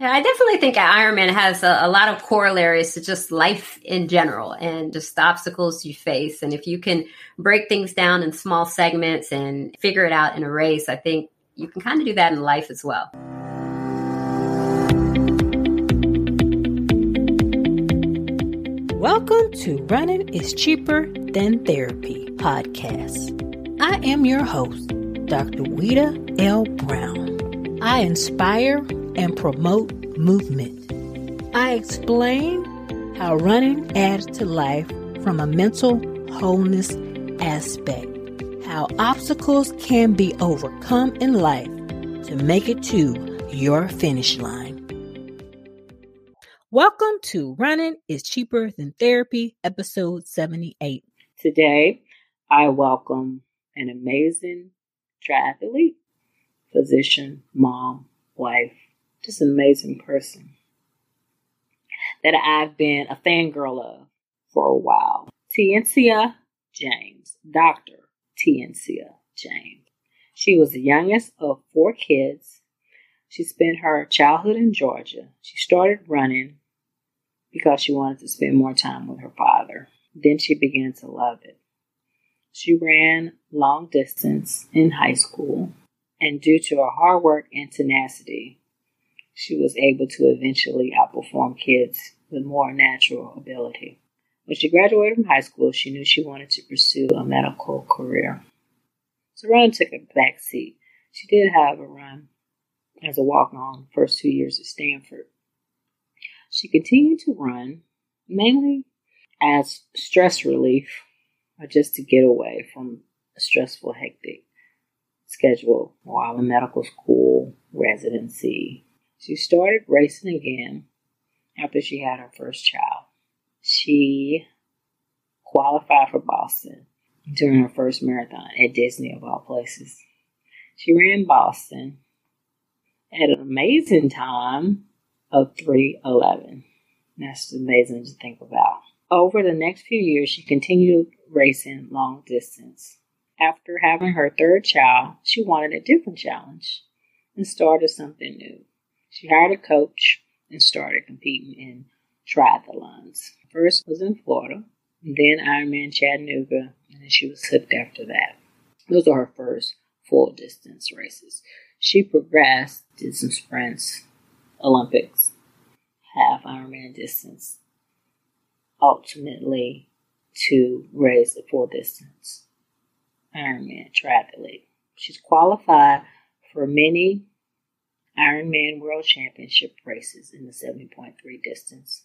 Yeah, I definitely think Ironman has a, a, lot of corollaries to just life in general and just obstacles you face. And if you can break things down in small segments and figure it out in a race, I think you can kind of do that in life as well. Welcome to Running is Cheaper Than Therapy podcast. I am your host, Dr. Weta L. Brown. I inspire and promote movement. I explain how running adds to life from a mental wholeness aspect, how obstacles can be overcome in life to make it to your finish line. Welcome to Running is Cheaper Than Therapy, episode 78. Today, I welcome an amazing triathlete, physician, mom, wife, just an amazing person that I've been a fangirl of for a while. Tiensia James, Dr. Tiensia James. She was the youngest of four kids. She spent her childhood in Georgia. She started running because she wanted to spend more time with her father. Then she began to love it. She ran long distance in high school, and due to her hard work and tenacity, she was able to eventually outperform kids with more natural ability. When she graduated from high school, she knew she wanted to pursue a medical career. So running took a back seat. She did have a run as a walk on the first two years at Stanford. She continued to run mainly as stress relief or just to get away from a stressful, hectic schedule while in medical school, residency, she started racing again after she had her first child. She qualified for Boston during her first marathon at Disney, of all places. She ran Boston at an amazing time of 311. That's amazing to think about. Over the next few years, she continued racing long distance. After having her third child, she wanted a different challenge and started something new. She hired a coach and started competing in triathlons. First was in Florida, then Ironman Chattanooga, and then she was hooked after that. Those are her first full distance races. She progressed, did some sprints, Olympics, half Ironman distance, ultimately to race the full distance Ironman triathlete. She's qualified for many Ironman World Championship races in the 70.3 distance.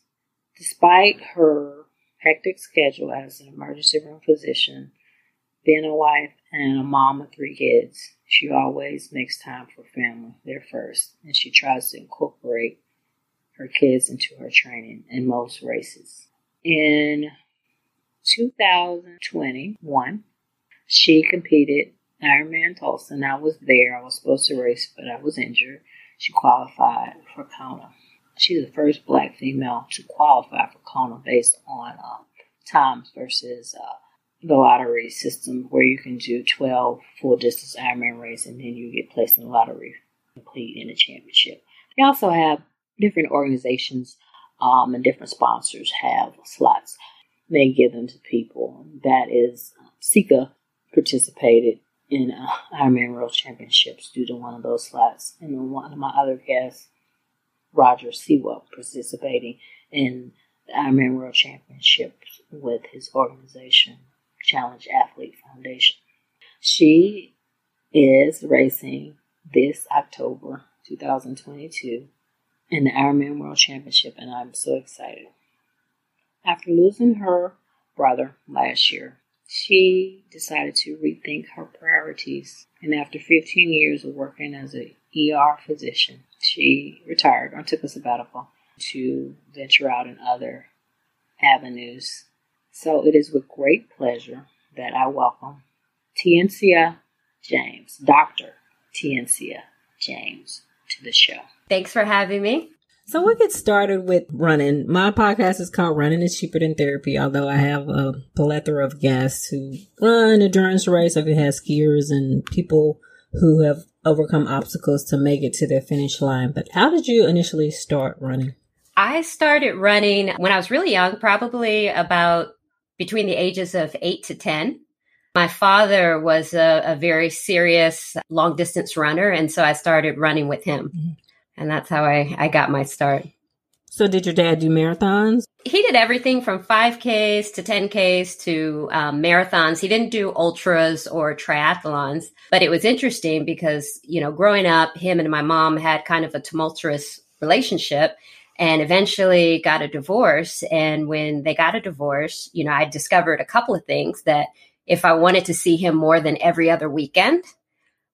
Despite her hectic schedule as an emergency room physician, being a wife and a mom of three kids, she always makes time for family. They're first, and she tries to incorporate her kids into her training in most races. In 2021, she competed Ironman Tulsa, and I was there. I was supposed to race, but I was injured she qualified for Kona. She's the first black female to qualify for Kona based on uh, times versus uh, the lottery system where you can do 12 full distance Ironman races and then you get placed in the lottery complete in a championship. They also have different organizations um, and different sponsors have slots they give them to people. That is, Sika participated in uh, Ironman World Championships due to one of those slots. And one of my other guests, Roger Sewell, participating in the Ironman World Championships with his organization, Challenge Athlete Foundation. She is racing this October 2022 in the Ironman World Championship, and I'm so excited. After losing her brother last year, she decided to rethink her priorities. And after 15 years of working as an ER physician, she retired or took a sabbatical to venture out in other avenues. So it is with great pleasure that I welcome Tiensia James, Dr. Tiensia James, to the show. Thanks for having me. So we'll get started with running. My podcast is called Running is Cheaper Than Therapy, although I have a plethora of guests who run endurance race. I've had skiers and people who have overcome obstacles to make it to their finish line. But how did you initially start running? I started running when I was really young, probably about between the ages of eight to 10. My father was a, a very serious long distance runner. And so I started running with him. Mm-hmm. And that's how I, I got my start. So, did your dad do marathons? He did everything from 5Ks to 10Ks to um, marathons. He didn't do ultras or triathlons, but it was interesting because, you know, growing up, him and my mom had kind of a tumultuous relationship and eventually got a divorce. And when they got a divorce, you know, I discovered a couple of things that if I wanted to see him more than every other weekend,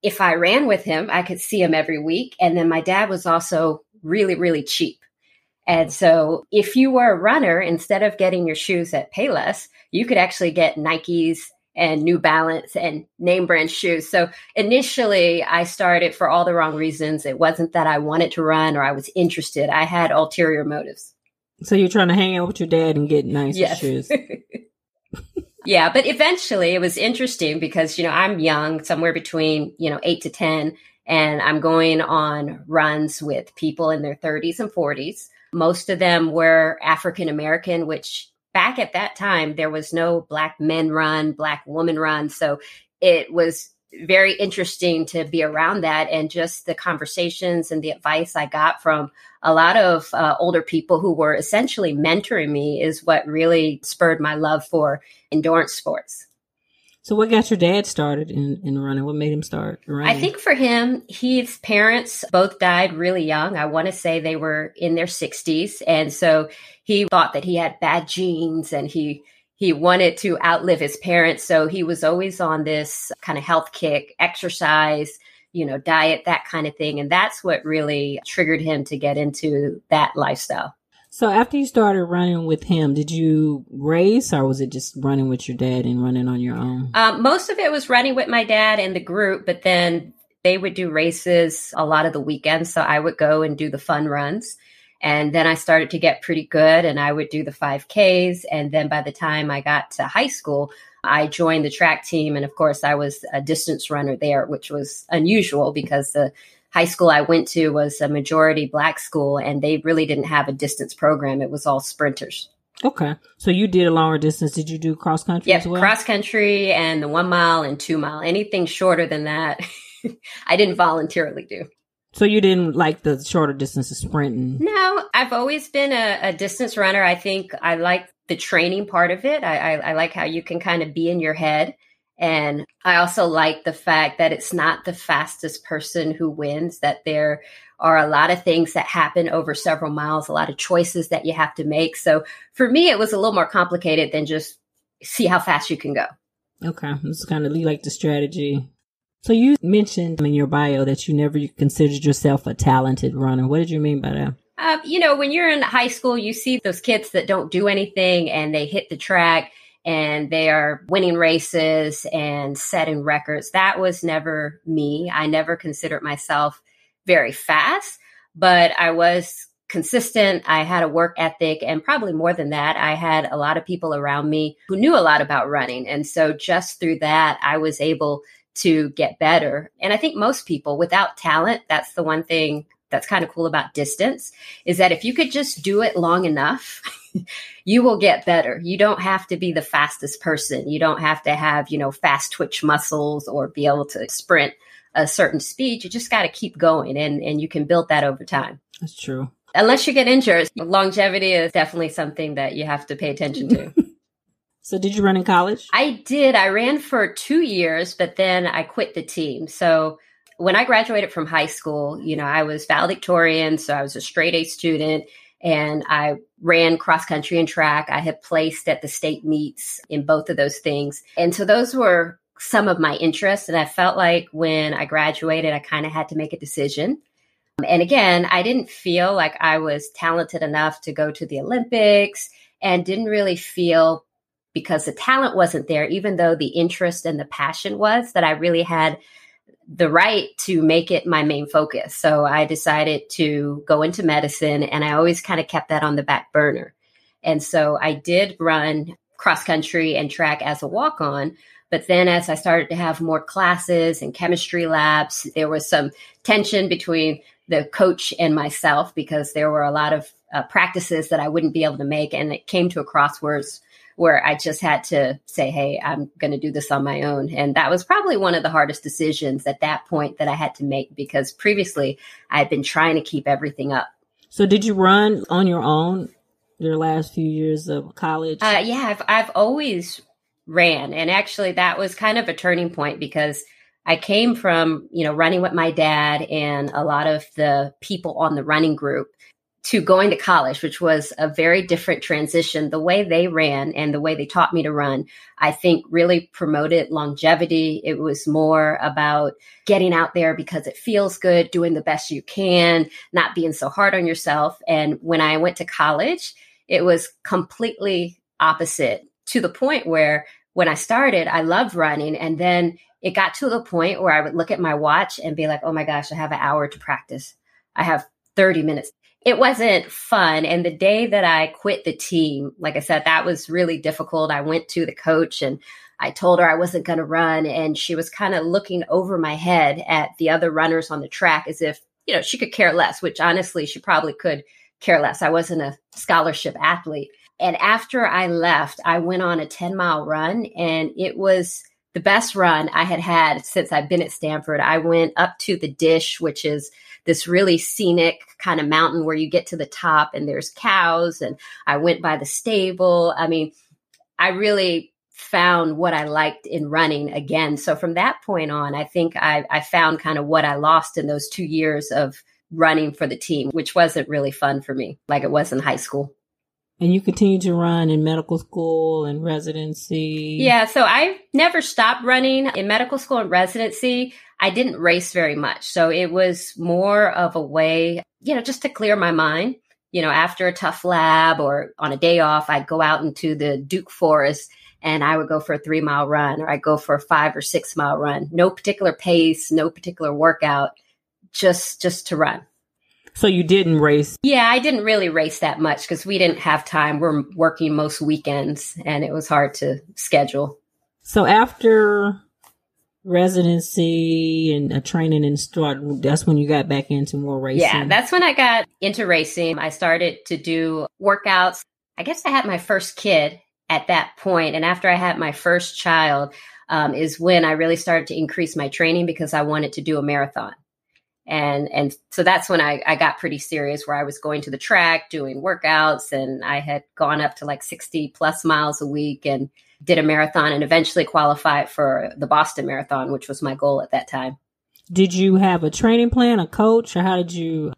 if I ran with him, I could see him every week. And then my dad was also really, really cheap. And so if you were a runner, instead of getting your shoes at Payless, you could actually get Nikes and New Balance and name brand shoes. So initially, I started for all the wrong reasons. It wasn't that I wanted to run or I was interested, I had ulterior motives. So you're trying to hang out with your dad and get nice yes. shoes. yeah, but eventually it was interesting because, you know, I'm young, somewhere between, you know, eight to 10, and I'm going on runs with people in their 30s and 40s most of them were African American, which back at that time, there was no black men run, black woman run. So it was very interesting to be around that and just the conversations and the advice I got from a lot of uh, older people who were essentially mentoring me is what really spurred my love for endurance sports. So, what got your dad started in, in running? What made him start running? I think for him, his parents both died really young. I want to say they were in their 60s. And so he thought that he had bad genes and he he wanted to outlive his parents. So he was always on this kind of health kick, exercise, you know, diet, that kind of thing. And that's what really triggered him to get into that lifestyle. So after you started running with him, did you race or was it just running with your dad and running on your own? Um, most of it was running with my dad and the group, but then they would do races a lot of the weekends. So I would go and do the fun runs. And then I started to get pretty good and I would do the 5Ks. And then by the time I got to high school, I joined the track team. And of course, I was a distance runner there, which was unusual because the high school I went to was a majority black school and they really didn't have a distance program. It was all sprinters. Okay. So you did a longer distance. Did you do cross country yep, as well? cross country and the one mile and two mile. Anything shorter than that, I didn't voluntarily do. So you didn't like the shorter distances sprinting? No, I've always been a, a distance runner. I think I like the training part of it. I, I, I like how you can kind of be in your head and I also like the fact that it's not the fastest person who wins, that there are a lot of things that happen over several miles, a lot of choices that you have to make. So for me, it was a little more complicated than just see how fast you can go. Okay. This is kind of like the strategy. So you mentioned in your bio that you never considered yourself a talented runner. What did you mean by that? Uh, you know, when you're in high school, you see those kids that don't do anything and they hit the track and they are winning races and setting records. That was never me. I never considered myself very fast, but I was consistent. I had a work ethic, and probably more than that, I had a lot of people around me who knew a lot about running. And so, just through that, I was able to get better. And I think most people without talent, that's the one thing that's kind of cool about distance is that if you could just do it long enough, you will get better. You don't have to be the fastest person. You don't have to have, you know, fast twitch muscles or be able to sprint a certain speed. You just got to keep going and, and you can build that over time. That's true. Unless you get injured, longevity is definitely something that you have to pay attention to. so, did you run in college? I did. I ran for two years, but then I quit the team. So, when I graduated from high school, you know, I was valedictorian, so I was a straight A student and I ran cross country and track. I had placed at the state meets in both of those things. And so those were some of my interests. And I felt like when I graduated, I kind of had to make a decision. And again, I didn't feel like I was talented enough to go to the Olympics and didn't really feel because the talent wasn't there, even though the interest and the passion was, that I really had the right to make it my main focus. So I decided to go into medicine and I always kind of kept that on the back burner. And so I did run cross country and track as a walk on, But then as I started to have more classes and chemistry labs, there was some tension between the coach and myself because there were a lot of uh, practices that I wouldn't be able to make. And it came to a crosswords where I just had to say, hey, I'm going to do this on my own. And that was probably one of the hardest decisions at that point that I had to make because previously I had been trying to keep everything up. So, did you run on your own your last few years of college? Uh, yeah, I've, I've always ran. And actually, that was kind of a turning point because I came from, you know, running with my dad and a lot of the people on the running group to going to college, which was a very different transition. The way they ran and the way they taught me to run, I think really promoted longevity. It was more about getting out there because it feels good, doing the best you can, not being so hard on yourself. And when I went to college, it was completely opposite to the point where when I started, I loved running. And then it got to the point where I would look at my watch and be like, oh my gosh, I have an hour to practice. I have 30 minutes. It wasn't fun. And the day that I quit the team, like I said, that was really difficult. I went to the coach and I told her I wasn't going to run. And she was kind of looking over my head at the other runners on the track as if, you know, she could care less, which honestly, she probably could care less. I wasn't a scholarship athlete. And after I left, I went on a 10 mile run and it was the best run I had had since I've been at Stanford. I went up to the dish, which is this really scenic kind of mountain where you get to the top and there's cows. And I went by the stable. I mean, I really found what I liked in running again. So from that point on, I think I, I found kind of what I lost in those two years of running for the team, which wasn't really fun for me, like it was in high school. And you continue to run in medical school and residency. Yeah, so I never stopped running in medical school and residency. I didn't race very much. So it was more of a way, you know, just to clear my mind. You know, after a tough lab or on a day off, I'd go out into the Duke Forest and I would go for a three mile run or I'd go for a five or six mile run. No particular pace, no particular workout, just just to run. So you didn't race? Yeah, I didn't really race that much because we didn't have time. We're working most weekends and it was hard to schedule. So after residency and a training and start, that's when you got back into more racing? Yeah, that's when I got into racing. I started to do workouts. I guess I had my first kid at that point, And after I had my first child, um, is when I really started to increase my training because I wanted to do a marathon and and so that's when I, I got pretty serious where i was going to the track doing workouts and i had gone up to like 60 plus miles a week and did a marathon and eventually qualified for the boston marathon which was my goal at that time. Did you have a training plan a coach? Or how did you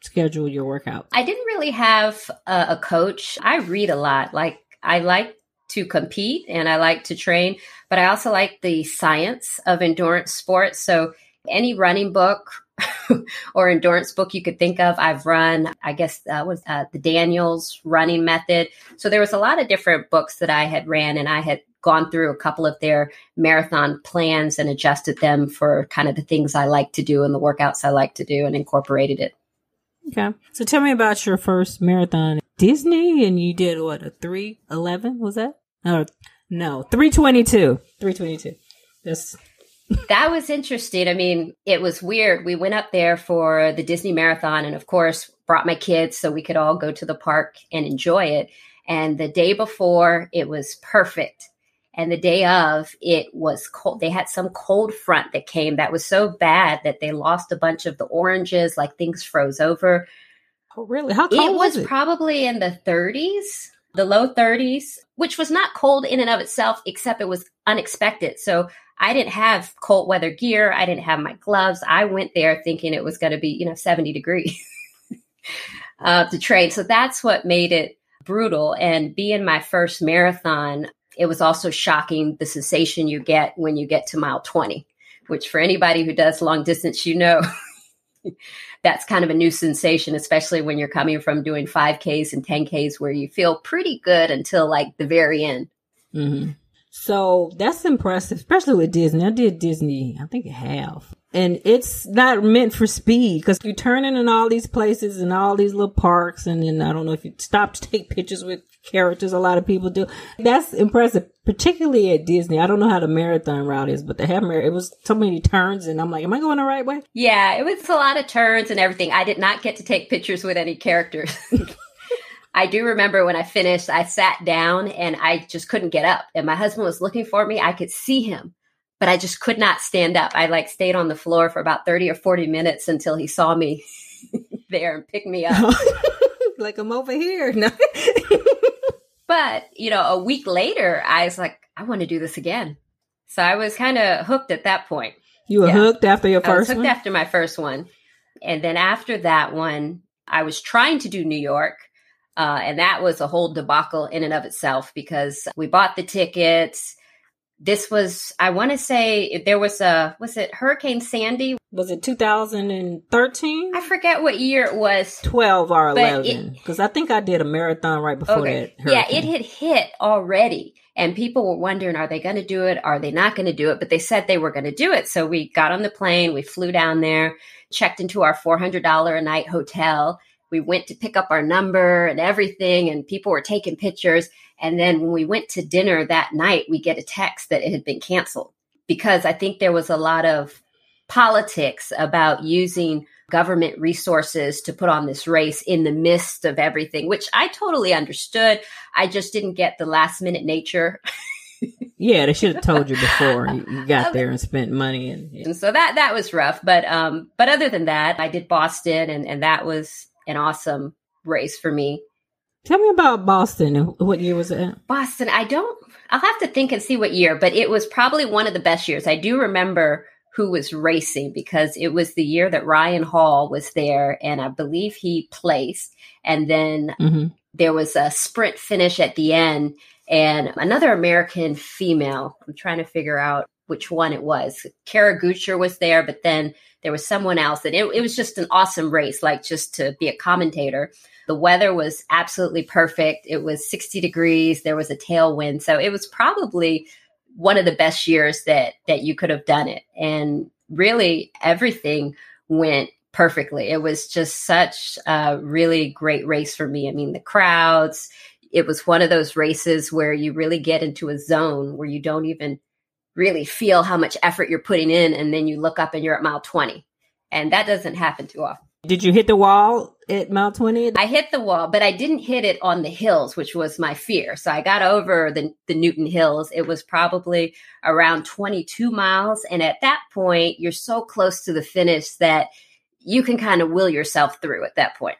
schedule your workout? I didn't really have a, a coach. I read a lot. Like i like to compete and i like to train but i also like the science of endurance sports. So any running book or endurance book you could think of. I've run, I guess that was uh, the Daniels running method. So there was a lot of different books that I had ran and I had gone through a couple of their marathon plans and adjusted them for kind of the things I like to do and the workouts I like to do and incorporated it. Okay. So tell me about your first marathon. Disney and you did what, a 311 was that? Or no, 322. 322. That's that was interesting. I mean, it was weird. We went up there for the Disney Marathon and, of course, brought my kids so we could all go to the park and enjoy it. And the day before, it was perfect. And the day of, it was cold. They had some cold front that came that was so bad that they lost a bunch of the oranges, like things froze over. Oh, really? How cold it was, was it? probably in the 30s, the low 30s, which was not cold in and of itself, except it was unexpected. So I didn't have cold weather gear. I didn't have my gloves. I went there thinking it was going to be, you know, 70 degrees uh, to train. So that's what made it brutal. And being my first marathon, it was also shocking the sensation you get when you get to mile 20, which for anybody who does long distance, you know, that's kind of a new sensation, especially when you're coming from doing 5Ks and 10Ks where you feel pretty good until like the very end. Mm-hmm. So that's impressive, especially with Disney. I did Disney, I think half. And it's not meant for speed because you're turning in all these places and all these little parks. And then I don't know if you stop to take pictures with characters. A lot of people do. That's impressive, particularly at Disney. I don't know how the marathon route is, but the half marathon, it was so many turns. And I'm like, am I going the right way? Yeah, it was a lot of turns and everything. I did not get to take pictures with any characters. I do remember when I finished, I sat down and I just couldn't get up. And my husband was looking for me. I could see him, but I just could not stand up. I like stayed on the floor for about 30 or 40 minutes until he saw me there and picked me up. like I'm over here. No. but, you know, a week later, I was like, I want to do this again. So I was kind of hooked at that point. You were yeah. hooked after your first I was hooked one? after my first one. And then after that one, I was trying to do New York uh, and that was a whole debacle in and of itself because we bought the tickets. This was, I want to say, there was a, was it Hurricane Sandy? Was it 2013? I forget what year it was. 12 or 11. Because I think I did a marathon right before okay. that. Hurricane. Yeah, it had hit already. And people were wondering, are they going to do it? Are they not going to do it? But they said they were going to do it. So we got on the plane, we flew down there, checked into our $400 a night hotel we went to pick up our number and everything, and people were taking pictures. And then when we went to dinner that night, we get a text that it had been canceled because I think there was a lot of politics about using government resources to put on this race in the midst of everything, which I totally understood. I just didn't get the last minute nature. yeah, they should have told you before you got there and spent money and, yeah. and so that that was rough. But um but other than that, I did Boston and and that was an awesome race for me. Tell me about Boston. What year was it? Boston. I don't, I'll have to think and see what year, but it was probably one of the best years. I do remember who was racing because it was the year that Ryan Hall was there and I believe he placed. And then mm-hmm. there was a sprint finish at the end and another American female. I'm trying to figure out which one it was. Kara Goucher was there, but then there was someone else, and it, it was just an awesome race. Like just to be a commentator, the weather was absolutely perfect. It was 60 degrees. There was a tailwind, so it was probably one of the best years that that you could have done it. And really, everything went perfectly. It was just such a really great race for me. I mean, the crowds. It was one of those races where you really get into a zone where you don't even really feel how much effort you're putting in and then you look up and you're at mile 20 and that doesn't happen too often. Did you hit the wall at mile 20 i hit the wall but i didn't hit it on the hills which was my fear. So i got over the, the newton hills. It was probably around 22 miles. And at that point you're so close to the finish that you can kind of will yourself through at that point.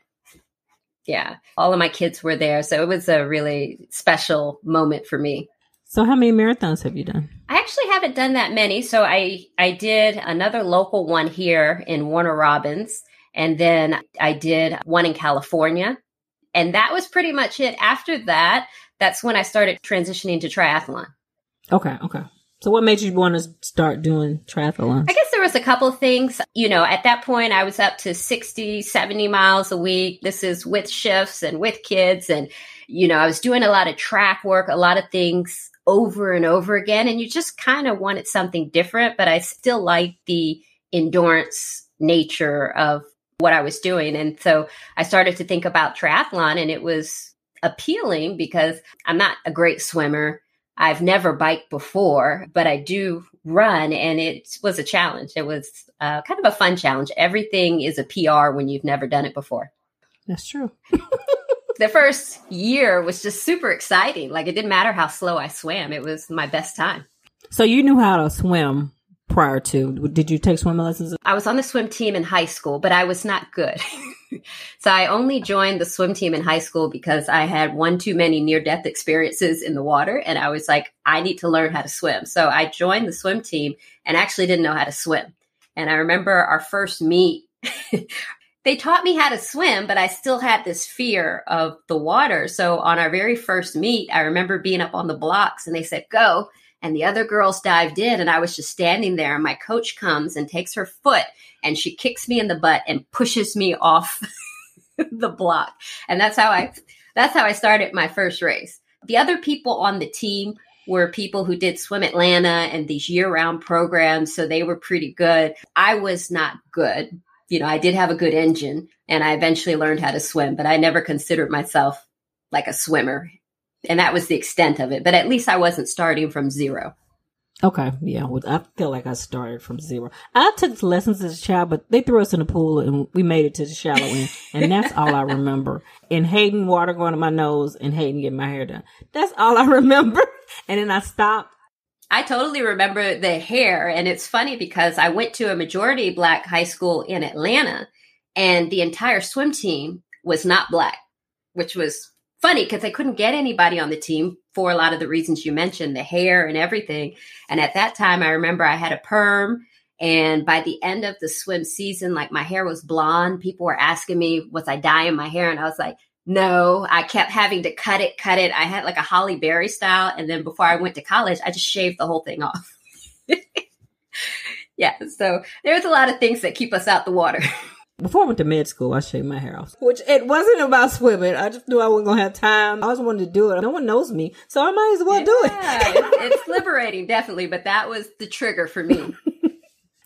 Yeah. All of my kids were there. So it was a really special moment for me so how many marathons have you done? I actually haven't done that many. So I I did another local one here in Warner Robins and then I did one in California. And that was pretty much it. After that, that's when I started transitioning to triathlon. Okay, okay. So what made you want to start doing triathlon? I guess there was a couple things. You know, at that point I was up to 60, 70 miles a week. This is with shifts and with kids and you know, I was doing a lot of track work, a lot of things over and over again. And you just kind of wanted something different, but I still like the endurance nature of what I was doing. And so I started to think about triathlon and it was appealing because I'm not a great swimmer. I've never biked before, but I do run and it was a challenge. It was uh, kind of a fun challenge. Everything is a PR when you've never done it before. That's true. the first year was just super exciting. Like it didn't matter how slow I swam, it was my best time. So you knew how to swim prior to. Did you take swim lessons? I was on the swim team in high school, but I was not good. so I only joined the swim team in high school because I had one too many near death experiences in the water. And I was like, I need to learn how to swim. So I joined the swim team and actually didn't know how to swim. And I remember our first meet. they taught me how to swim, but I still had this fear of the water. So on our very first meet, I remember being up on the blocks and they said, go. And the other girls dived in and I was just standing there. And my coach comes and takes her foot and she kicks me in the butt and pushes me off the block. And that's how I, that's how I started my first race. The other people on the team were people who did Swim Atlanta and these year round programs. So they were pretty good. I was not good. You know, I did have a good engine and I eventually learned how to swim, but I never considered myself like a swimmer. And that was the extent of it. But at least I wasn't starting from zero. Okay, yeah. Well, I feel like I started from zero. I took lessons as a child, but they threw us in the pool and we made it to the shallow end, and that's all I remember. And hating water going to my nose and hating getting my hair done. That's all I remember. And then I stopped. I totally remember the hair, and it's funny because I went to a majority black high school in Atlanta, and the entire swim team was not black, which was funny because I couldn't get anybody on the team for a lot of the reasons you mentioned, the hair and everything. And at that time, I remember I had a perm. And by the end of the swim season, like my hair was blonde. People were asking me, was I dyeing my hair? And I was like, no, I kept having to cut it, cut it. I had like a Halle Berry style. And then before I went to college, I just shaved the whole thing off. yeah. So there's a lot of things that keep us out the water. Before I went to med school, I shaved my hair off. Which it wasn't about swimming. I just knew I wasn't gonna have time. I always wanted to do it. No one knows me, so I might as well yeah, do it. it's, it's liberating, definitely. But that was the trigger for me.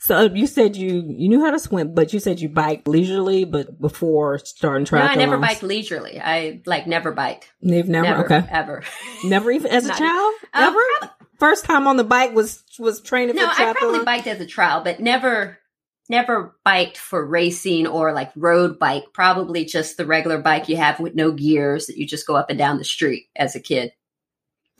So you said you you knew how to swim, but you said you biked leisurely, but before starting triathlon. No, I never biked leisurely. I like never biked. You've never, never okay ever. Never even as a child. Um, ever. First time on the bike was was training. No? I probably biked as a trial, but never never biked for racing or like road bike, probably just the regular bike you have with no gears that you just go up and down the street as a kid.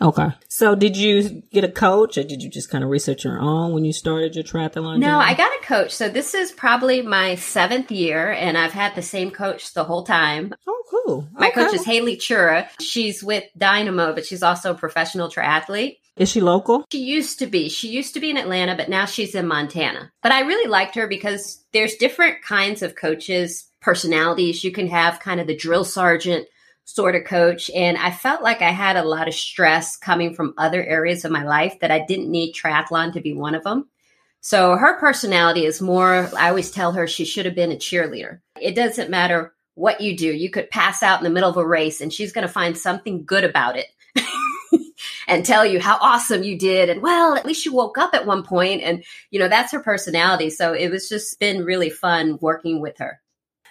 Okay. So did you get a coach or did you just kind of research your own when you started your triathlon? No, I got a coach. So this is probably my seventh year and I've had the same coach the whole time. Oh, cool. My okay. coach is Haley Chura. She's with Dynamo, but she's also a professional triathlete. Is she local? She used to be. She used to be in Atlanta, but now she's in Montana. But I really liked her because there's different kinds of coaches, personalities. You can have kind of the drill sergeant sort of coach. And I felt like I had a lot of stress coming from other areas of my life that I didn't need triathlon to be one of them. So her personality is more, I always tell her she should have been a cheerleader. It doesn't matter what you do. You could pass out in the middle of a race and she's going to find something good about it and tell you how awesome you did. And well, at least you woke up at one. And, you know, that's her personality. So it was just been really fun working with her.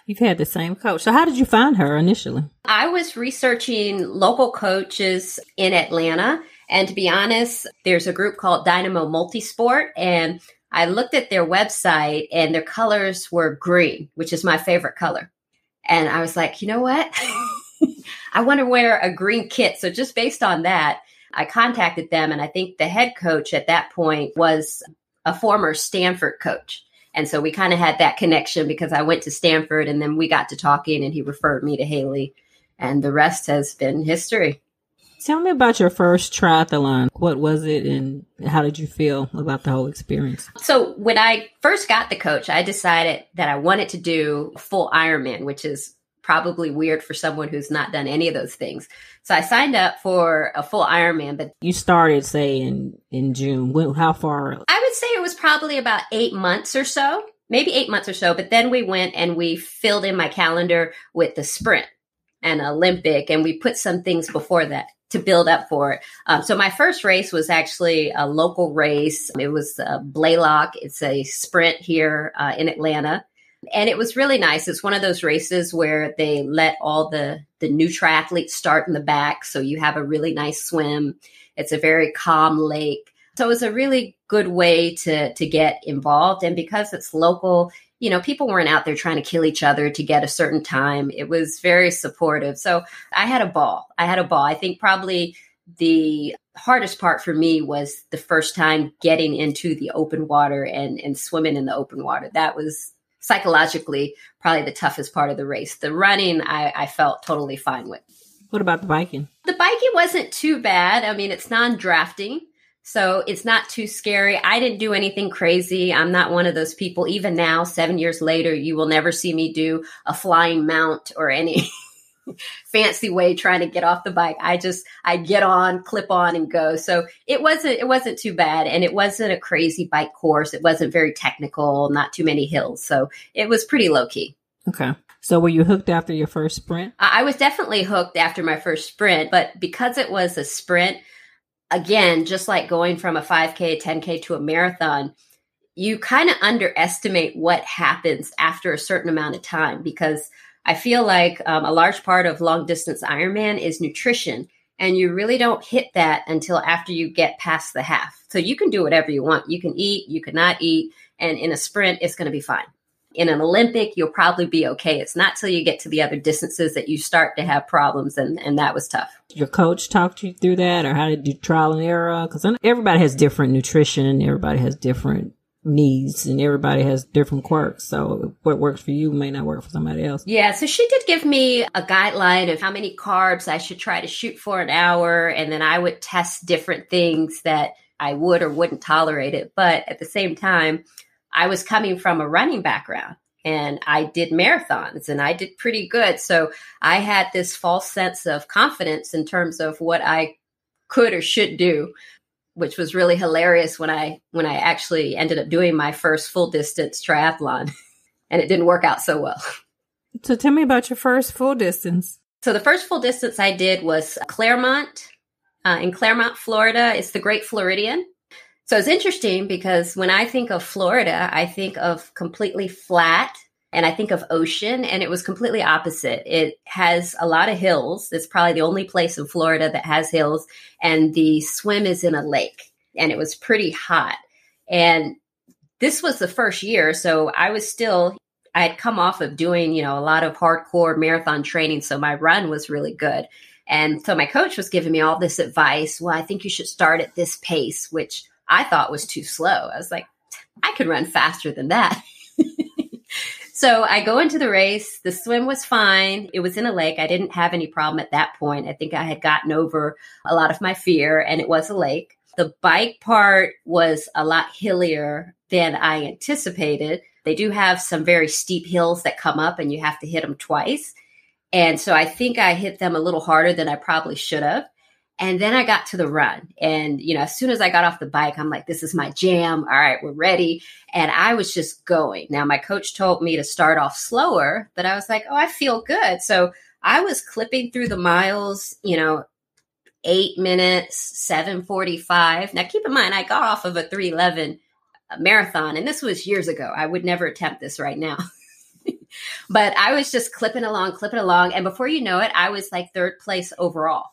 You've had the same coach. So how did you find her initially? I was researching local coaches in Atlanta. And to be honest, there's a group called Dynamo Multisport. And I looked at their website and their colors were green, which is my favorite color. And I was like, you know what? I want to wear a green kit. So just based on that, I contacted them. And I think the head coach at that point was a former Stanford coach. And so we kind of had that connection because I went to Stanford and then we got to talking and he referred me to Haley. And the rest has been history. Tell me about your first triathlon. What was it and how did you feel about the whole experience? So, when I first got the coach, I decided that I wanted to do full Ironman, which is probably weird for someone who's not done any of those things. So I signed up for a full Ironman, but you started say in in June. When, how far? Would say it was probably about 8 months or so. Maybe 8 months or so, but then we went and we filled in my calendar with the sprint and Olympic and we put some things before that to build up for it. Um, so my first race was actually a local race. It was uh, Blaylock. It's a sprint here uh, in Atlanta and it was really nice. It's one of those races where they let all the the new triathletes start in the back, so you have a really nice swim. It's a very calm lake, so it was a really good way to to get involved. And because it's local, you know, people weren't out there trying to kill each other to get a certain time. It was very supportive. So I had a ball. I had a ball. I think probably the hardest part for me was the first time getting into the open water and and swimming in the open water. That was psychologically probably the toughest part of the race. The running, I, I felt totally fine with. What about the biking? The biking wasn't too bad. I mean, it's non drafting. So it's not too scary. I didn't do anything crazy. I'm not one of those people. Even now, seven years later, you will never see me do a flying mount or any fancy way trying to get off the bike. I just I get on, clip on and go. So it wasn't it wasn't too bad and it wasn't a crazy bike course. It wasn't very technical, not too many hills. So it was pretty low key. Okay. So were you hooked after your first sprint? I was definitely hooked after my first sprint, but because it was a sprint, again, just like going from a 5K, 10K to a marathon, you kind of underestimate what happens after a certain amount of time because I feel like um, a large part of long distance Ironman is nutrition. And you really don't hit that until after you get past the half. So you can do whatever you want. You can eat, you cannot eat. And in a sprint, it's going to be fine. In an Olympic, you'll probably be okay. It's not till you get to the other distances that you start to have problems. And, and that was tough. Your coach talked you through that, or how did you trial and error? Because everybody has different nutrition, everybody has different needs and everybody has different quirks. So what works for you may not work for somebody else. Yeah. So she did give me a guideline of how many carbs I should try to shoot for an hour. And then I would test different things that I would or wouldn't tolerate it. But at the same time, I was coming from a running background and I did marathons and I did pretty good. So I had this false sense of confidence in terms of what I could or should do which was really hilarious when I when I actually ended up doing my first full distance triathlon, and it didn't work out so well. So tell me about your first full distance. So the first full distance I did was Clermont uh, in Clermont, Florida. It's the Great Floridian. So it's interesting because when I think of Florida, I think of completely flat and I think of ocean, and it was completely opposite. It has a lot of hills. It's probably the only place in Florida that has hills, and the swim is in a lake, and it was pretty hot. And this was the first year, so I was still. I had come off of doing, you know, a lot of hardcore marathon training, so my run was really good. And so my coach was giving me all this advice. Well, I think you should start at this pace, which I thought was too slow. I was like, I could run faster than that. So I go into the race. The swim was fine. It was in a lake. I didn't have any problem at that point. I think I had gotten over a lot of my fear, and it was a lake. The bike part was a lot hillier than I anticipated. They do have some very steep hills that come up, and you have to hit them twice. And so I think I hit them a little harder than I probably should have. And then I got to the run. And, you know, as soon as I got off the bike, I'm like, this is my jam. All right, we're ready. And I was just going. Now, my coach told me to start off slower, but I was like, oh, I feel good. So I was clipping through the miles, you know, eight minutes, 745. Now, keep in mind, I got off of a 311 uh, marathon, and this was years ago. I would never attempt this right now. but I was just clipping along, clipping along. And before you know it, I was like third place overall.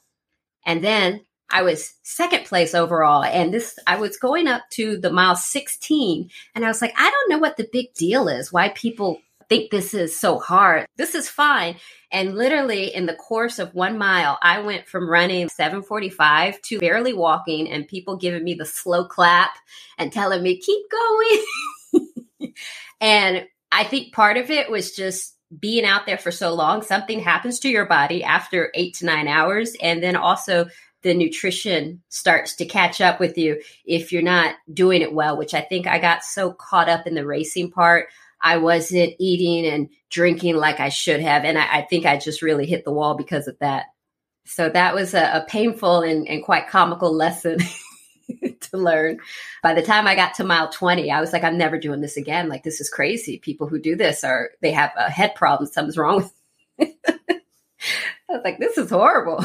And then I was second place overall. And this, I was going up to the mile 16. And I was like, I don't know what the big deal is, why people think this is so hard. This is fine. And literally in the course of one mile, I went from running 745 to barely walking and people giving me the slow clap and telling me, keep going. and I think part of it was just being out there for so long, something happens to your body after eight to nine hours. And then also the nutrition starts to catch up with you if you're not doing it well, which I think I got so caught up in the racing part. I wasn't eating and drinking like I should have. And I, I think I just really hit the wall because of that. So that was a, a painful and, and quite comical lesson to learn. By the time I got to mile 20, I was like, I'm never doing this again. Like, this is crazy. People who do this are, they have a head problem. Something's wrong with I was like, this is horrible.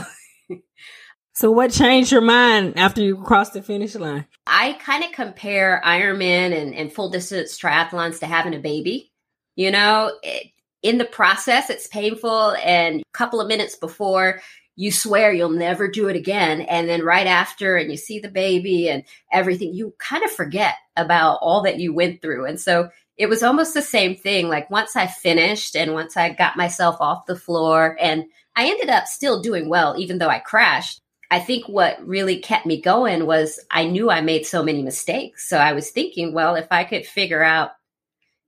so, what changed your mind after you crossed the finish line? I kind of compare Ironman and, and full distance triathlons to having a baby. You know, it, in the process, it's painful. And a couple of minutes before, you swear you'll never do it again. And then right after, and you see the baby and everything, you kind of forget about all that you went through. And so it was almost the same thing. Like once I finished and once I got myself off the floor, and I ended up still doing well, even though I crashed. I think what really kept me going was I knew I made so many mistakes. So I was thinking, well, if I could figure out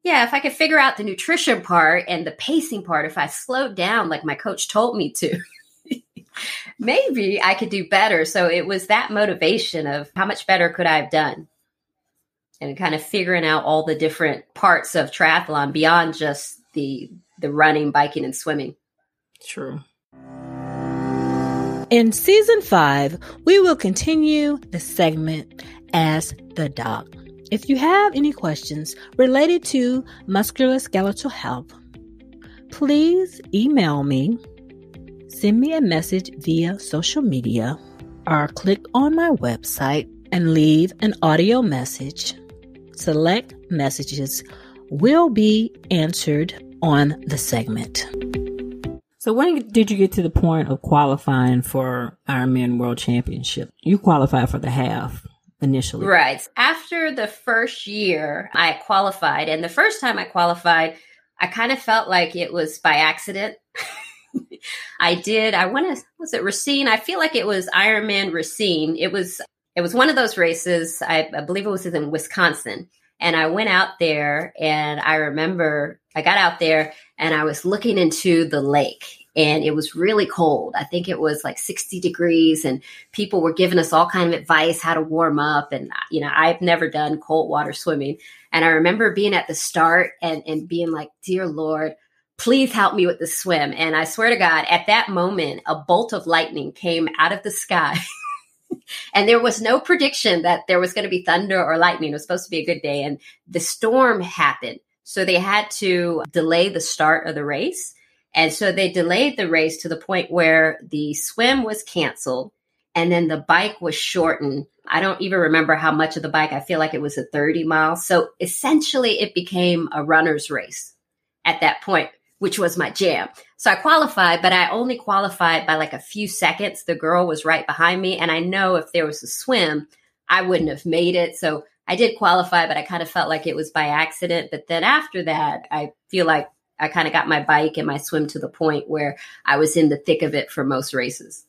yeah, if I could figure out the nutrition part and the pacing part, if I slowed down like my coach told me to, maybe I could do better. So it was that motivation of how much better could I have done? And kind of figuring out all the different parts of triathlon beyond just the the running, biking, and swimming. True. In season five, we will continue the segment as the doc. If you have any questions related to musculoskeletal health, please email me send me a message via social media or click on my website and leave an audio message. Select messages will be answered on the segment. So when did you get to the point of qualifying for Ironman World Championship? You qualified for the half initially. Right. After the first year, I qualified. And the first time I qualified, I kind of felt like it was by accident. I did, I want to, was it Racine? I feel like it was Ironman Racine. It was, it was one of those races. I, I believe it was in Wisconsin. And I went out there and I remember I got out there and I was looking into the lake and it was really cold. I think it was like 60 degrees and people were giving us all kind of advice how to warm up. And, you know, I've never done cold water swimming. And I remember being at the start and, and being like, dear Lord, please help me with the swim. And I swear to God, at that moment, a bolt of lightning came out of the sky. and there was no prediction that there was going to be thunder or lightning. It was supposed to be a good day. And the storm happened. So they had to delay the start of the race. And so they delayed the race to the point where the swim was canceled and then the bike was shortened. I don't even remember how much of the bike. I feel like it was a 30 miles. So essentially it became a runner's race at that point, which was my jam. So I qualified, but I only qualified by like a few seconds. The girl was right behind me. And I know if there was a swim, I wouldn't have made it. So I did qualify, but I kind of felt like it was by accident. But then after that, I feel like I kind of got my bike and my swim to the point where I was in the thick of it for most races.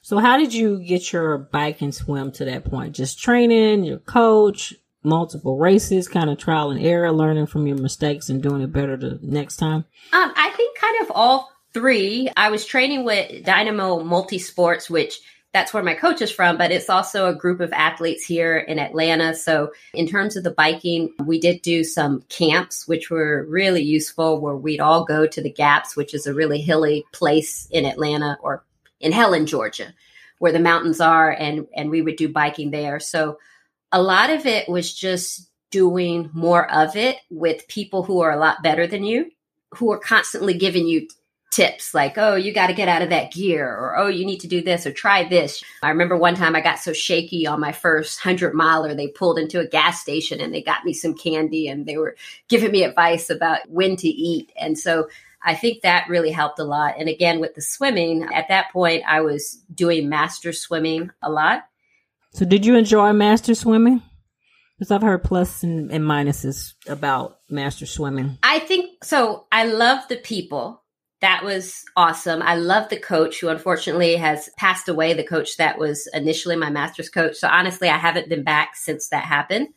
So how did you get your bike and swim to that point? Just training, your coach, multiple races, kind of trial and error, learning from your mistakes and doing it better the next time? Um, I think kind of all three. I was training with Dynamo Multisports, which that's where my coach is from, but it's also a group of athletes here in Atlanta. So, in terms of the biking, we did do some camps, which were really useful, where we'd all go to the Gaps, which is a really hilly place in Atlanta or in Helen, Georgia, where the mountains are, and, and we would do biking there. So, a lot of it was just doing more of it with people who are a lot better than you, who are constantly giving you tips like, oh, you got to get out of that gear, or oh, you need to do this, or try this. I remember one time I got so shaky on my first 100 miler, they pulled into a gas station and they got me some candy and they were giving me advice about when to eat. And so I think that really helped a lot. And again, with the swimming, at that point, I was doing master swimming a lot. So, did you enjoy master swimming? Because I've heard plus and, and minuses about master swimming. I think so. I love the people that was awesome. I love the coach who unfortunately has passed away, the coach that was initially my master's coach. So honestly, I haven't been back since that happened.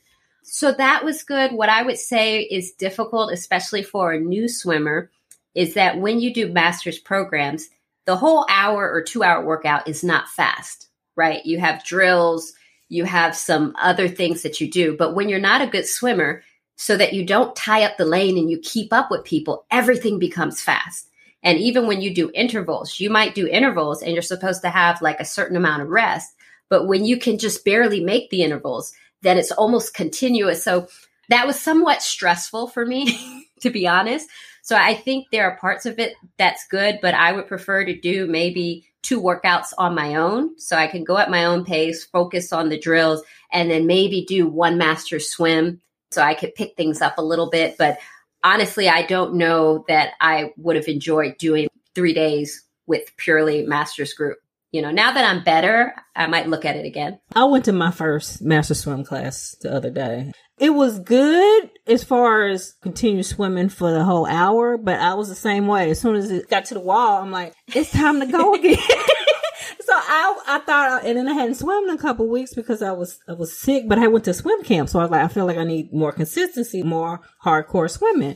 So that was good. What I would say is difficult, especially for a new swimmer, is that when you do master's programs, the whole hour or two hour workout is not fast, right? You have drills, you have some other things that you do. But when you're not a good swimmer, so that you don't tie up the lane and you keep up with people, everything becomes fast. And even when you do intervals, you might do intervals and you're supposed to have like a certain amount of rest. But when you can just barely make the intervals, then it's almost continuous. So that was somewhat stressful for me, to be honest. So I think there are parts of it that's good, but I would prefer to do maybe two workouts on my own. So I can go at my own pace, focus on the drills, and then maybe do one master swim so I could pick things up a little bit. But honestly, I don't know that I would have enjoyed doing three days with purely master's group. You know, now that I'm better, I might look at it again. I went to my first master swim class the other day. It was good as far as continue swimming for the whole hour, but I was the same way. As soon as it got to the wall, I'm like, it's time to go again. so I, I thought, and then I hadn't swum in a couple weeks because I was, I was sick, but I went to swim camp. So I was like, I feel like I need more consistency, more hardcore swimming.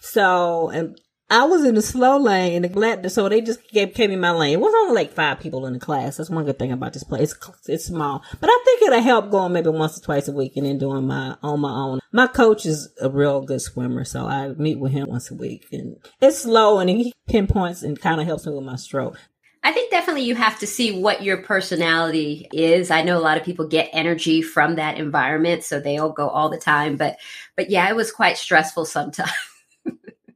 So, and I was in the slow lane and the glad, so they just gave, gave my lane. It was only like five people in the class. That's one good thing about this place. It's, it's small, but I think it'll help going maybe once or twice a week and then doing my, on my own. My coach is a real good swimmer. So I meet with him once a week and it's slow and he pinpoints and kind of helps me with my stroke. I think definitely you have to see what your personality is. I know a lot of people get energy from that environment, so they'll go all the time. But, but yeah, it was quite stressful sometimes.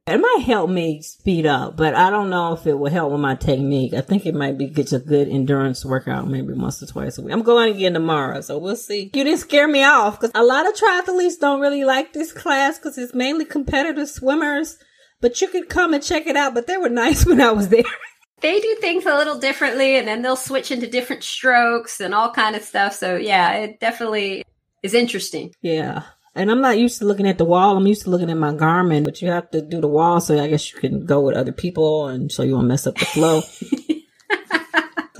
It might help me speed up, but I don't know if it will help with my technique. I think it might be just a good endurance workout, maybe once or twice a week. I'm going again tomorrow, so we'll see. You didn't scare me off because a lot of triathletes don't really like this class because it's mainly competitive swimmers. But you could come and check it out. But they were nice when I was there. they do things a little differently and then they'll switch into different strokes and all kind of stuff so yeah it definitely is interesting yeah and I'm not used to looking at the wall. I'm used to looking at my Garmin, but you have to do the wall. So I guess you can go with other people and so you won't mess up the flow.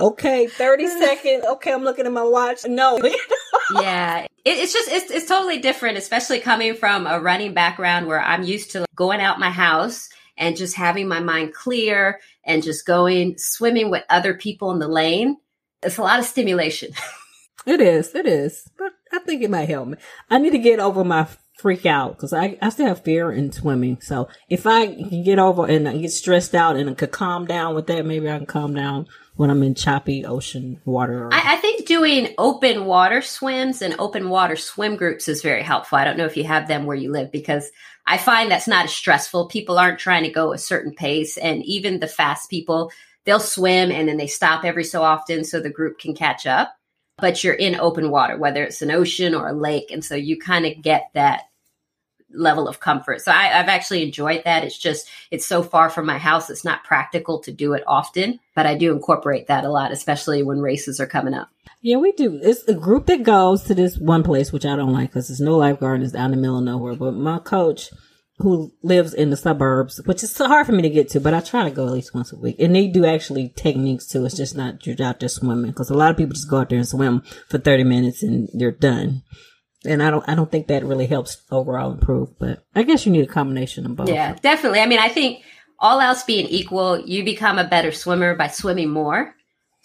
okay, 30 seconds. Okay, I'm looking at my watch. No. yeah. It, it's just, it's, it's totally different, especially coming from a running background where I'm used to going out my house and just having my mind clear and just going swimming with other people in the lane. It's a lot of stimulation. it is. It is. But I think it might help me. I need to get over my freak out because I, I still have fear in swimming. So if I can get over and I get stressed out and I could calm down with that, maybe I can calm down when I'm in choppy ocean water. Or- I, I, think doing open water swims and open water swim groups is very helpful. I don't know if you have them where you live because I find that's not as stressful. People aren't trying to go a certain pace. And even the fast people, they'll swim and then they stop every so often so the group can catch up but you're in open water, whether it's an ocean or a lake. And so you kind of get that level of comfort. So I, have actually enjoyed that. It's just, it's so far from my house. It's not practical to do it often, but I do incorporate that a lot, especially when races are coming up. Yeah, we do. It's a group that goes to this one place, which I don't like because there's no lifeguard and it's out in the middle of nowhere. But my coach, who lives in the suburbs, which is so hard for me to get to, but I try to go at least once a week. And they do actually techniques too. It's just not you're out there swimming because a lot of people just go out there and swim for 30 minutes and they're done. And I don't, I don't think that really helps overall improve, but I guess you need a combination of both. Yeah, definitely. I mean, I think all else being equal, you become a better swimmer by swimming more.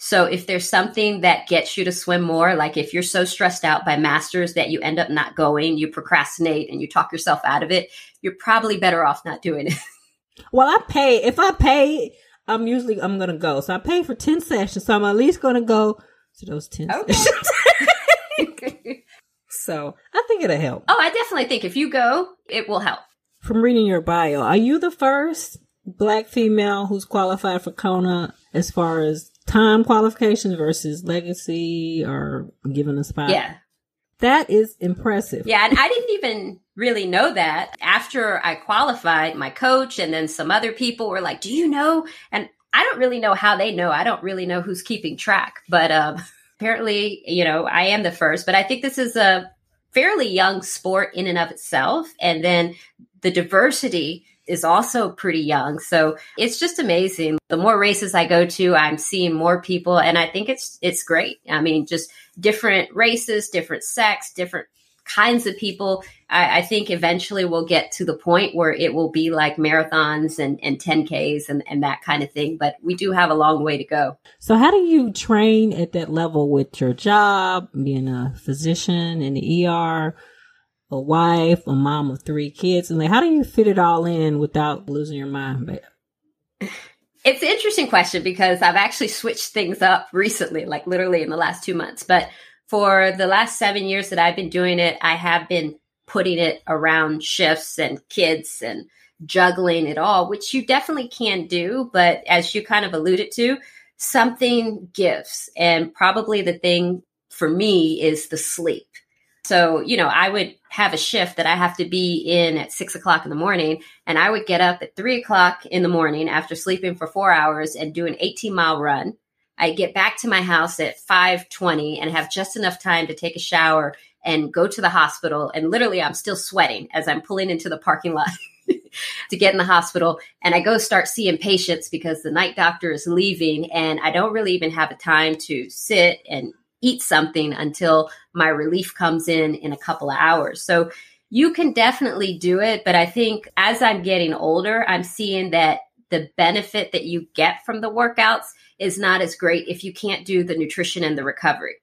So if there's something that gets you to swim more, like if you're so stressed out by masters that you end up not going, you procrastinate and you talk yourself out of it, you're probably better off not doing it. well, I pay. If I pay, I'm usually I'm gonna go. So I pay for ten sessions. So I'm at least gonna go to those ten okay. sessions. so I think it'll help. Oh, I definitely think if you go, it will help. From reading your bio, are you the first black female who's qualified for Kona as far as time qualifications versus legacy or given a spot. Yeah. That is impressive. Yeah, and I didn't even really know that. After I qualified, my coach and then some other people were like, "Do you know?" And I don't really know how they know. I don't really know who's keeping track, but um, apparently, you know, I am the first. But I think this is a fairly young sport in and of itself, and then the diversity is also pretty young. So it's just amazing. The more races I go to, I'm seeing more people and I think it's it's great. I mean, just different races, different sex, different kinds of people. I, I, think eventually we'll get to the point where it will be like marathons and, and 10Ks and, and that kind of thing. But we do have a long way to go. So how do you train at that level with your job, being a physician in the ER? A wife, a mom of three kids, and like, how do you fit it all in without losing your mind? But It's an interesting question because I've actually switched things up recently, like literally in the last two months. But for the last seven years that I've been doing it, I have been putting it around shifts and kids and juggling it all, which you definitely can do. But as you kind of alluded to, something gives. And probably the thing for me is the sleep. So, you know, I would have a shift that I have to be in at six o'clock in the morning, and I would get up at three o'clock in the morning after sleeping for four hours and do an 18 mile run. I get back to my house at 5:20 and have just enough time to take a shower and go to the hospital. And literally, I'm still sweating as I'm pulling into the parking lot. to get in the hospital and I go start seeing patients because the night doctor is leaving and I don't really even have a time to sit and eat something until my relief comes in in a couple of hours. So you can definitely do it. But I think as I'm getting older, I'm seeing that the benefit that you get from the workouts is not as great if you can't do the nutrition and the recovery.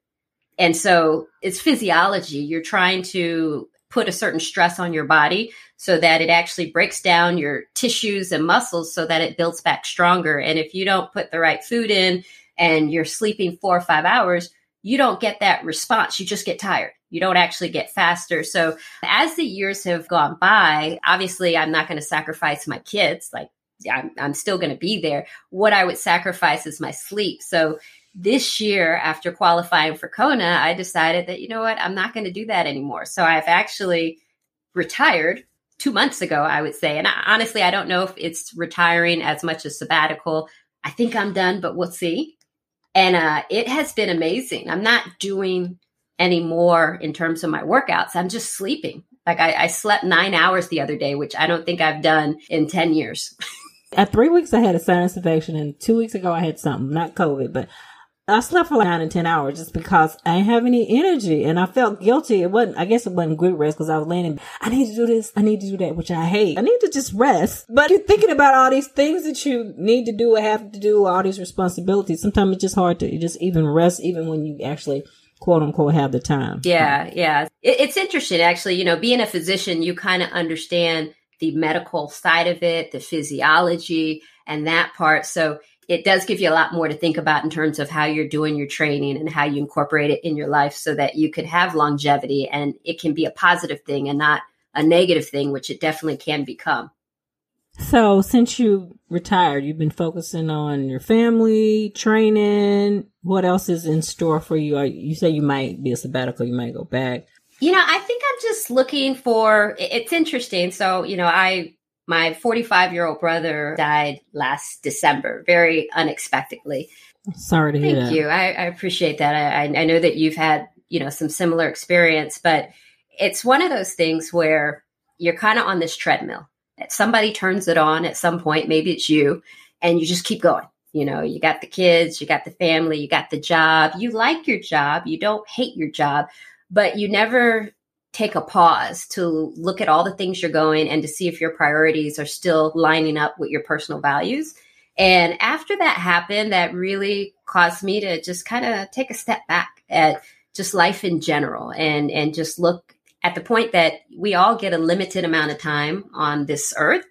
And so it's physiology. You're trying to put a certain stress on your body so that it actually breaks down your tissues and muscles so that it builds back stronger. And if you don't put the right food in and you're sleeping four or five hours, you don't get that response. You just get tired. You don't actually get faster. So as the years have gone by, obviously I'm not going to sacrifice my kids. Like I'm, I'm still going to be there. What I would sacrifice is my sleep. So this year, after qualifying for Kona, I decided that, you know what, I'm not going to do that anymore. So I've actually retired two months ago, I would say. And I, honestly, I don't know if it's retiring as much as sabbatical. I think I'm done, but we'll see. And uh, it has been amazing. I'm not doing any more in terms of my workouts. I'm just sleeping. Like I, I slept nine hours the other day, which I don't think I've done in 10 years. At three weeks, I had a sinus infection, and two weeks ago, I had something, not COVID, but I slept for like nine and 10 hours just because I didn't have any energy and I felt guilty. It wasn't, I guess it wasn't good rest because I was laying I need to do this. I need to do that, which I hate. I need to just rest. But you're thinking about all these things that you need to do or have to do, all these responsibilities. Sometimes it's just hard to just even rest, even when you actually quote unquote have the time. Yeah. Yeah. It, it's interesting actually, you know, being a physician, you kind of understand the medical side of it, the physiology and that part. So it does give you a lot more to think about in terms of how you're doing your training and how you incorporate it in your life so that you could have longevity and it can be a positive thing and not a negative thing, which it definitely can become. So, since you retired, you've been focusing on your family, training. What else is in store for you? You say you might be a sabbatical, you might go back. You know, I think I'm just looking for it's interesting. So, you know, I my 45 year old brother died last December, very unexpectedly. Sorry to hear Thank that. you. I, I appreciate that. I, I know that you've had, you know, some similar experience, but it's one of those things where you're kind of on this treadmill. Somebody turns it on at some point, maybe it's you, and you just keep going. You know, you got the kids, you got the family, you got the job. You like your job, you don't hate your job, but you never take a pause to look at all the things you're going and to see if your priorities are still lining up with your personal values. And after that happened, that really caused me to just kind of take a step back at just life in general and and just look at the point that we all get a limited amount of time on this earth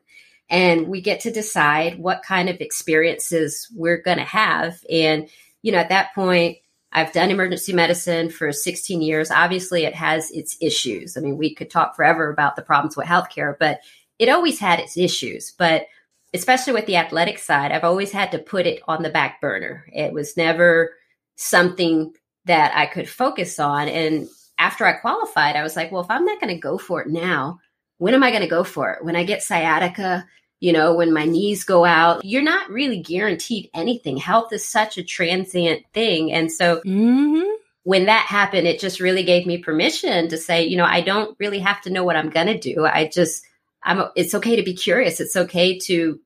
and we get to decide what kind of experiences we're going to have and you know at that point I've done emergency medicine for 16 years. Obviously, it has its issues. I mean, we could talk forever about the problems with healthcare, but it always had its issues. But especially with the athletic side, I've always had to put it on the back burner. It was never something that I could focus on. And after I qualified, I was like, well, if I'm not going to go for it now, when am I going to go for it? When I get sciatica, you know, when my knees go out, you're not really guaranteed anything. Health is such a transient thing. And so Mm-hmm. when that happened, it just really gave me permission to say, you know, I don't really have to know what I'm going to do. I just, I'm, it's okay to be curious. It's okay to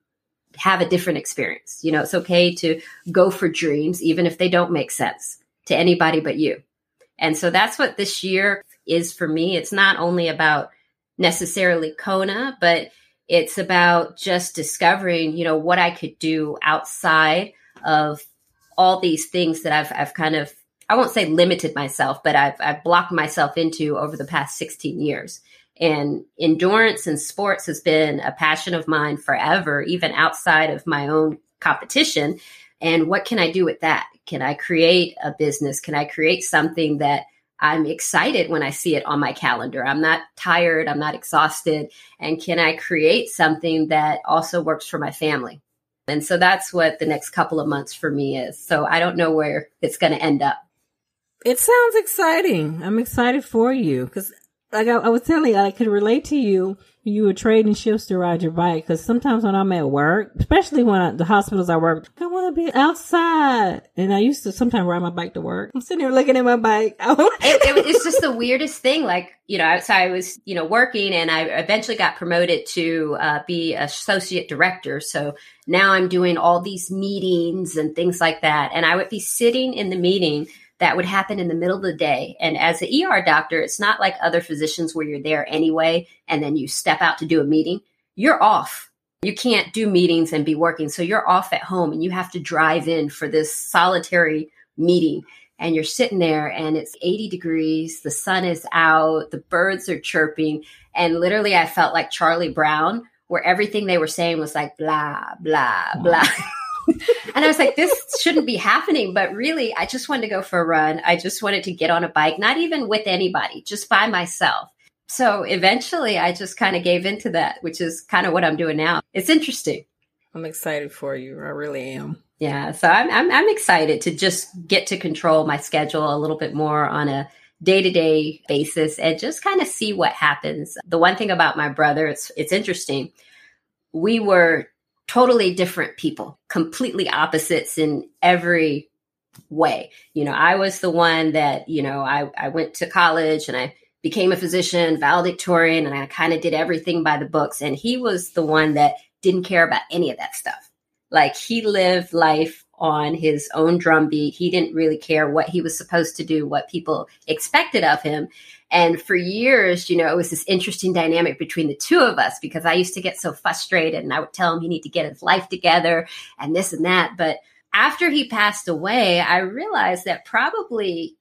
have a different experience. You know, it's okay to go for dreams, even if they don't make sense to anybody but you. And so that's what this year is for me. It's not only about necessarily Kona, but it's about just discovering, you know, what I could do outside of all these things that I've, I've kind of, I won't say limited myself, but I've, I've blocked myself into over the past 16 years. And endurance and sports has been a passion of mine forever, even outside of my own competition. And what can I do with that? Can I create a business? Can I create something that I'm excited when I see it on my calendar. I'm not tired, I'm not exhausted. And can I create something that also works for my family? And so that's what the next couple of months for me is. So I don't know where it's going to end up. It sounds exciting. I'm excited for you because, like I, I, was telling you, I could relate to you. You were trading shifts to ride your bike because sometimes when I'm at work, especially when I, the hospitals I work, I want to be outside. And I used to sometimes ride my bike to work. I'm sitting here looking at my bike. it, it, it's just the weirdest thing. Like, you know, so I was, you know, working and I eventually got promoted to uh, be associate director. So now I'm doing all these meetings and things like that. And I would be sitting in the meeting that would happen in the middle of the day. And as an ER doctor, it's not like other physicians where you're there anyway and then you step out to do a meeting. You're off. You can't do meetings and be working. So you're off at home and you have to drive in for this solitary meeting. And you're sitting there and it's 80 degrees, the sun is out, the birds are chirping. And literally, I felt like Charlie Brown, where everything they were saying was like blah, blah, blah. and I was like, this shouldn't be happening. But really, I just wanted to go for a run. I just wanted to get on a bike, not even with anybody, just by myself. So eventually, I just kind of gave into that, which is kind of what I'm doing now. It's interesting. I'm excited for you. I really am. Yeah, so I'm, I'm I'm excited to just get to control my schedule a little bit more on a day to day basis and just kind of see what happens. The one thing about my brother, it's it's interesting. We were totally different people, completely opposites in every way. You know, I was the one that, you know, I, I went to college and I became a physician, valedictorian, and I kind of did everything by the books. And he was the one that didn't care about any of that stuff. Like he lived life on his own drumbeat. He didn't really care what he was supposed to do, what people expected of him. And for years, you know, it was this interesting dynamic between the two of us because I used to get so frustrated and I would tell him he need to get his life together and this and that. But after he passed away, I realized that probably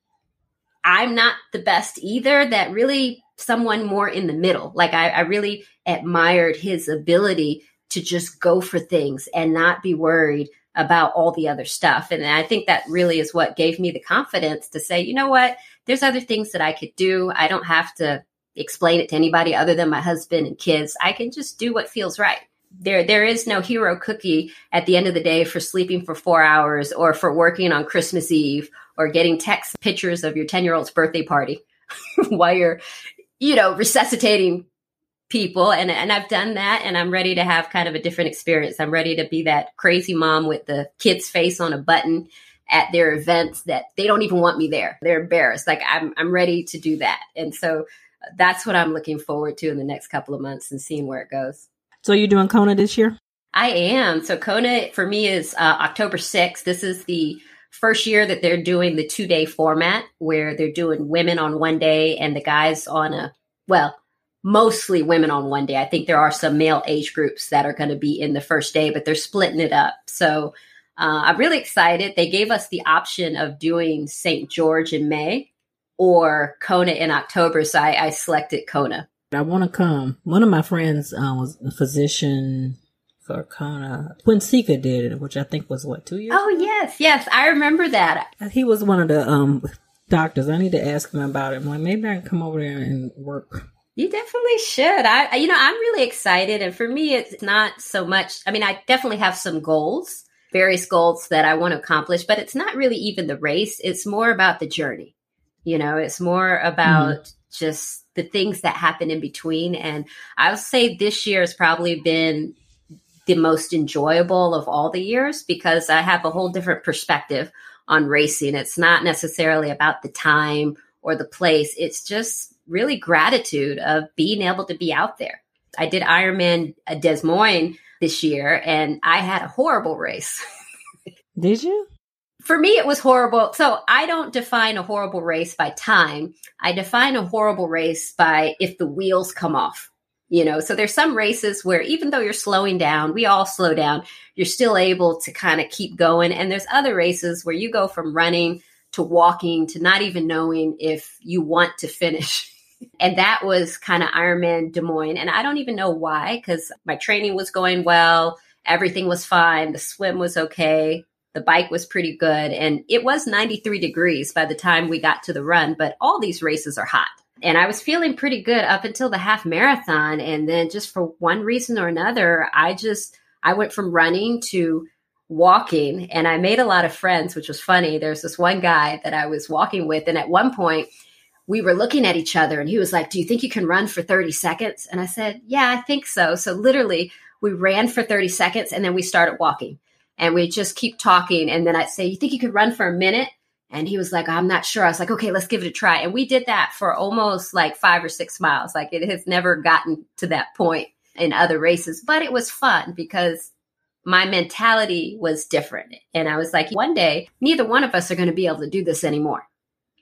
I'm not the best either, that really someone more in the middle. Like I, I really admired his ability to just go for things and not be worried about all the other stuff. And I think that really is what gave me the confidence to say, you know what, there's other things that I could do. I don't have to explain it to anybody other than my husband and kids. I can just do what feels right. There, there is no hero cookie at the end of the day for sleeping for four hours or for working on Christmas Eve or getting text pictures of your 10 year old's birthday party while you're, you know, resuscitating people and and I've done that and I'm ready to have kind of a different experience. I'm ready to be that crazy mom with the kid's face on a button at their events that they don't even want me there. They're embarrassed. Like I'm I'm ready to do that. And so that's what I'm looking forward to in the next couple of months and seeing where it goes. So you're doing Kona this year? I am. So Kona for me is uh, October 6th. This is the first year that they're doing the two day format where they're doing women on one day and the guys on a well mostly women on one day. I think there are some male age groups that are going to be in the first day, but they're splitting it up. So uh, I'm really excited. They gave us the option of doing St. George in May or Kona in October. So I, I selected Kona. I want to come. One of my friends uh, was a physician for Kona when Sika did it, which I think was what two years. Oh ago? yes, yes, I remember that. He was one of the um, doctors. I need to ask him about it. I'm like, maybe I can come over there and work you definitely should. I, you know, I'm really excited. And for me, it's not so much, I mean, I definitely have some goals, various goals that I want to accomplish, but it's not really even the race. It's more about the journey. You know, it's more about mm-hmm. just the things that happen in between. And I would say this year has probably been the most enjoyable of all the years because I have a whole different perspective on racing. It's not necessarily about the time or the place. It's just really gratitude of being able to be out there. I did Ironman uh, Des Moines this year and I had a horrible race. did you? For me, it was horrible. So I don't define a horrible race by time. I define a horrible race by if the wheels come off. You know, so there's some races where even though you're slowing down, we all slow down, you're still able to kind of keep going. And there's other races where you go from running to walking to not even knowing if you want to finish. and that was kind of Ironman Des Moines. And I don't even know why, because my training was going well, everything was fine, the swim was okay, the bike was pretty good, and it was 93 degrees by the time we got to the run. But all these races are hot. And I was feeling pretty good up until the half marathon. And then just for one reason or another, I just I went from running to walking and I made a lot of friends, which was funny. There's this one guy that I was walking with, and at one point we were looking at each other, and he was like, Do you think you can run for 30 seconds? And I said, Yeah, I think so. So literally, we ran for 30 seconds and then we started walking and we just keep talking. And then I'd say, You think you could run for a minute? And he was like, I'm not sure. I was like, okay, let's give it a try. And we did that for almost like five or six miles. Like it has never gotten to that point in other races, but it was fun because my mentality was different. And I was like, one day, neither one of us are going to be able to do this anymore.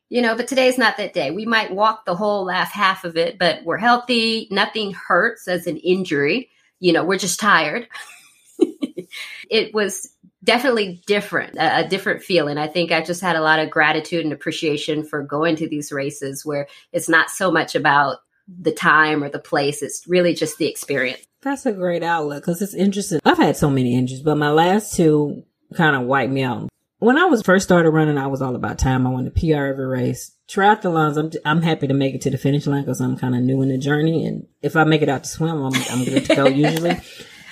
You know, but today's not that day. We might walk the whole last half of it, but we're healthy. Nothing hurts as an injury. You know, we're just tired. it was definitely different, a, a, different feeling. I think I just had a lot of gratitude and appreciation for going to these races where it's not so much about the time or the place. It's really just the experience. That's a great outlook because it's interesting. I've had so many injuries, but my last two kind of wiped me out. When I was first started running, I was all about time. I wanted to PR every race. Triathlons, I'm I'm happy to make it to the finish line because I'm kind of new in the journey, and if I make it out to swim, I'm I'm good to go usually.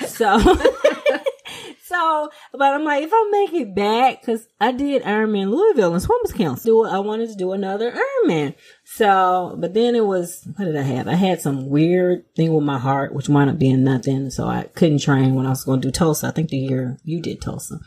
So. so, but I'm like, if I make it back, cause I did Ironman Louisville and Swimmers Council, I wanted to do another Ironman. So, but then it was, what did I have? I had some weird thing with my heart, which wound up being nothing. So I couldn't train when I was going to do Tulsa. I think the year you did Tulsa.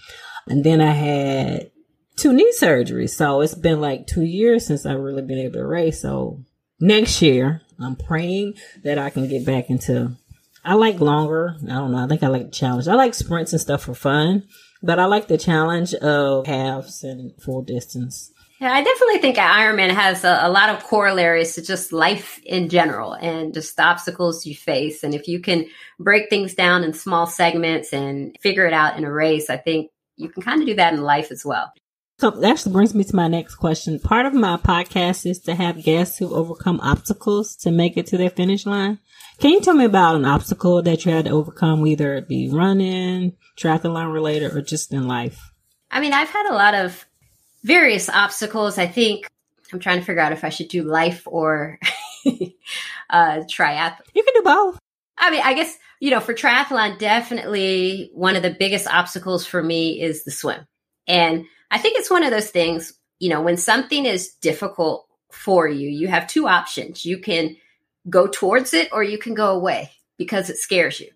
And then I had two knee surgeries. So it's been like two years since I've really been able to race. So next year, I'm praying that I can get back into I like longer. I don't know. I think I like the challenge. I like sprints and stuff for fun, but I like the challenge of halves and full distance. Yeah, I definitely think Ironman has a, a, lot of corollaries to just life in general and just obstacles you face. And if you can break things down in small segments and figure it out in a race, I think you can kind of do that in life as well. So that actually brings me to my next question. Part of my podcast is to have guests who overcome obstacles to make it to their finish line. Can you tell me about an obstacle that you had to overcome, whether it be running, triathlon related, or just in life? I mean, I've had a lot of various obstacles. I think I'm trying to figure out if I should do life or uh, triathlon. You can do both. I mean, I guess, you know, for triathlon, definitely one of the biggest obstacles for me is the swim. And I think it's one of those things, you know, when something is difficult for you, you have two options. You can go towards it or you can go away because it scares you.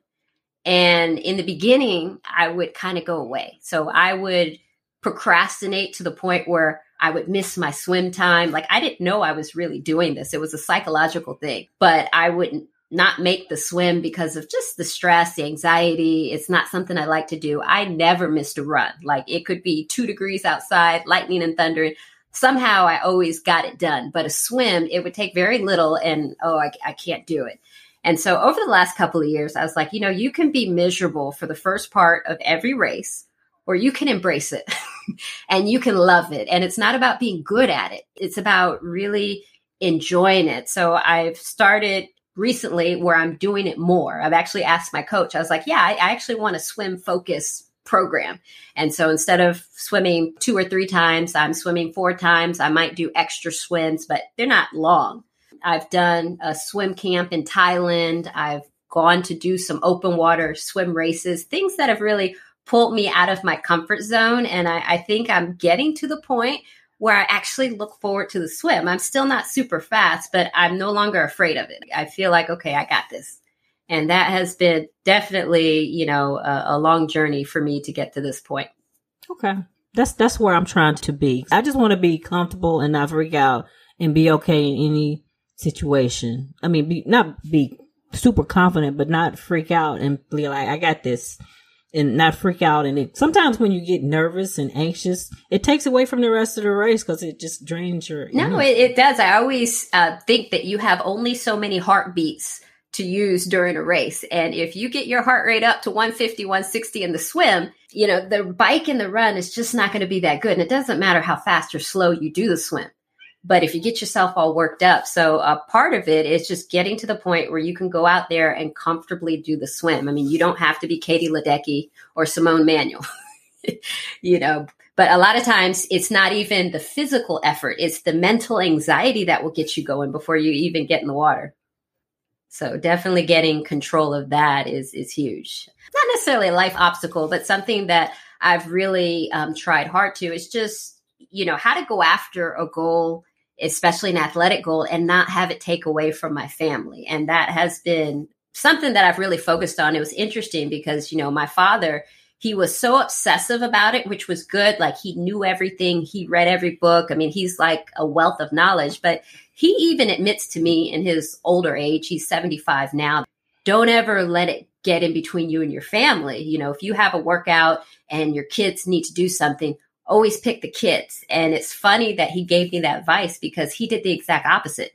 And in the beginning, I would kind of go away. So I would procrastinate to the point where I would miss my swim time. Like I didn't know I was really doing this. It was a psychological thing, but I wouldn't not make the swim because of just the stress, the anxiety. It's not something I like to do. I never missed a run. Like it could be two degrees outside, lightning and thunder somehow I always got it done. But a swim, it would take very little, and oh, I, I can't do it. And so over the last couple of years, I was like, you know, you can be miserable for the first part of every race, or you can embrace it and you can love it. And it's not about being good at it, it's about really enjoying it. So I've started recently where I'm doing it more. I've actually asked my coach, I was like, yeah, I, I actually want to swim focus program. And so instead of swimming two or three times, I'm swimming four times. I might do extra swims, but they're not long. I've done a swim camp in Thailand. I've gone to do some open water swim races, things that have really pulled me out of my comfort zone. And I, I think I'm getting to the point where I actually look forward to the swim. I'm still not super fast, but I'm no longer afraid of it. I feel like, okay, I got this. And that has been definitely you know a, a, long journey for me to get to this point. Okay. That's that's where i'm trying to be. I just want to be comfortable and not freak out and be okay in any situation. I mean be not be super confident but not freak out and be like i got this and not freak out and it sometimes when you get nervous and anxious it takes away from the rest of the race because it just drains your no it, it, does i always uh, think that you have only so many heartbeats to use during a race. And if you get your heart rate up to 150, 160 in the swim, you know, the bike and the run is just not going to be that good. And it doesn't matter how fast or slow you do the swim. But if you get yourself all worked up, so a part of it is just getting to the point where you can go out there and comfortably do the swim. I mean, you don't have to be Katie Ledecky or Simone Manuel, you know, but a lot of times it's not even the physical effort, it's the mental anxiety that will get you going before you even get in the water. So definitely getting control of that is is huge. Not necessarily a life obstacle, but something that I've really um, tried hard to. Is just you know how to go after a goal, especially an athletic goal, and not have it take away from my family. And that has been something that I've really focused on. It was interesting because you know my father he was so obsessive about it, which was good. Like he knew everything, he read every book. I mean, he's like a wealth of knowledge, but he even admits to me in his older age, he's 75 now, don't ever let it get in between you and your family. You know, if you have a workout and your kids need to do something, always pick the kids. And it's funny that he gave me that advice because he did the exact opposite.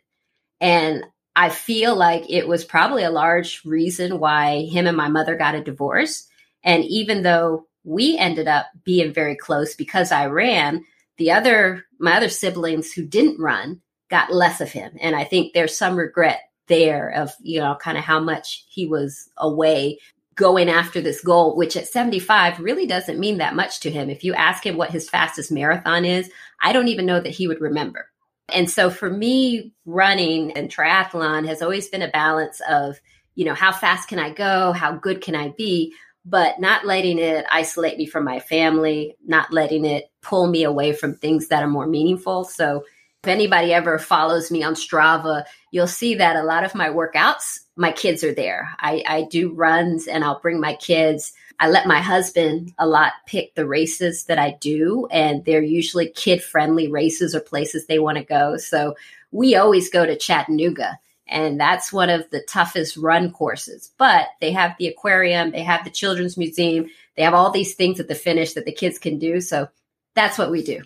And I feel like it was probably a large reason why him and my mother got a divorce and even though we ended up being very close because I ran, the other, my other siblings who didn't run got less of him. And I think there's some regret there of, you know, kind of how much he was away. Going after this goal, which at 75 really doesn't mean that much to him. If you ask him what his fastest marathon is, I don't even know that he would remember. And so for me, running and triathlon has always been a balance of, you know, how fast can I go? How good can I be? But not letting it isolate me from my family, not letting it pull me away from things that are more meaningful. So if anybody ever follows me on Strava, you'll see that a lot of my workouts, my kids are there. I, I do runs and I'll bring my kids. I let my husband a lot pick the races that I do, and they're usually kid friendly races or places they want to go. So we always go to Chattanooga, and that's one of the toughest run courses. But they have the aquarium, they have the children's museum, they have all these things at the finish that the kids can do. So that's what we do.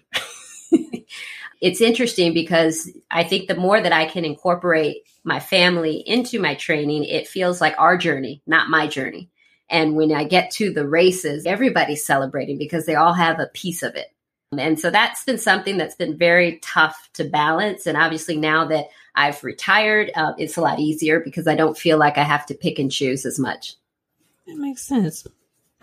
It's interesting because I think the more that I can incorporate my family into my training, it feels like our journey, not my journey. And when I get to the races, everybody's celebrating because they all have a piece of it. And so that's been something that's been very tough to balance. And obviously, now that I've retired, uh, it's a lot easier because I don't feel like I have to pick and choose as much. That makes sense.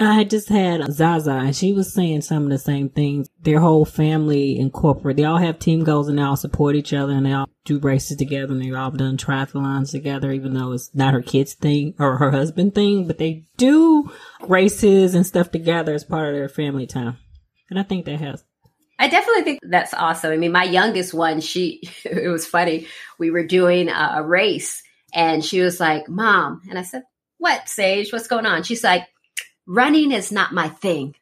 I just had Zaza and she was saying some of the same things. Their whole family incorporate, they all have team goals and they all support each other and they all do races together and they've all done triathlons together, even though it's not her kids thing or her husband thing, but they do races and stuff together as part of their family time. And I think that has I definitely think that's awesome. I mean, my youngest one, she, it was funny. We were doing a, race and she was like, Mom. And I said, What, Sage? What's going on? She's like, running is not my thing.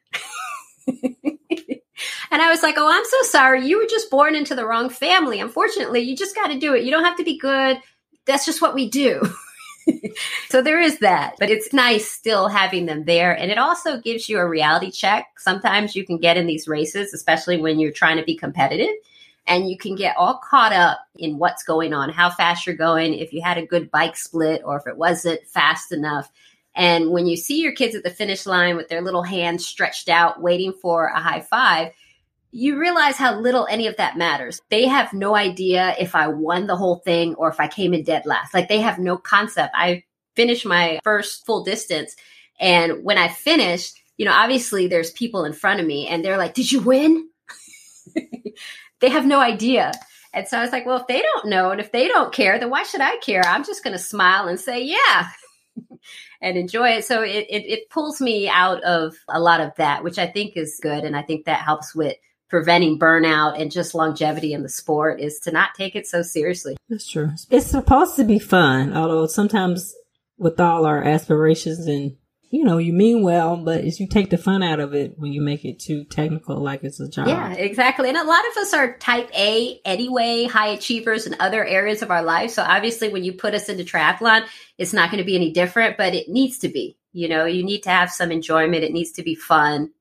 and I was like, oh, I'm so sorry. You were just born into the wrong family. Unfortunately, you just got to do it. You don't have to be good. That's just what we do. so there is that, but it's nice still having them there. And it also gives you a reality check. Sometimes you can get in these races, especially when you're trying to be competitive, and you can get all caught up in what's going on, how fast you're going, if you had a good bike split, or if it wasn't fast enough. And when you see your kids at the finish line with their little hands stretched out, waiting for a high five, you realize how little any of that matters. They have no idea if I won the whole thing or if I came in dead last. Like they have no concept. I finished my first full distance. And when I finished, you know, obviously there's people in front of me and they're like, Did you win? they have no idea. And so I was like, Well, if they don't know and if they don't care, then why should I care? I'm just going to smile and say, Yeah. And enjoy it. So it, it, it pulls me out of a lot of that, which I think is good. And I think that helps with preventing burnout and just longevity in the sport is to not take it so seriously. That's true. It's supposed to be fun, although sometimes with all our aspirations and you know, you mean well, but as you take the fun out of it when you make it too technical, like it's a job. Yeah, exactly. And a lot of us are type A anyway, high achievers in other areas of our life. So obviously, when you put us into triathlon, it's not going to be any different, but it needs to be. You know, you need to have some enjoyment. It needs to be fun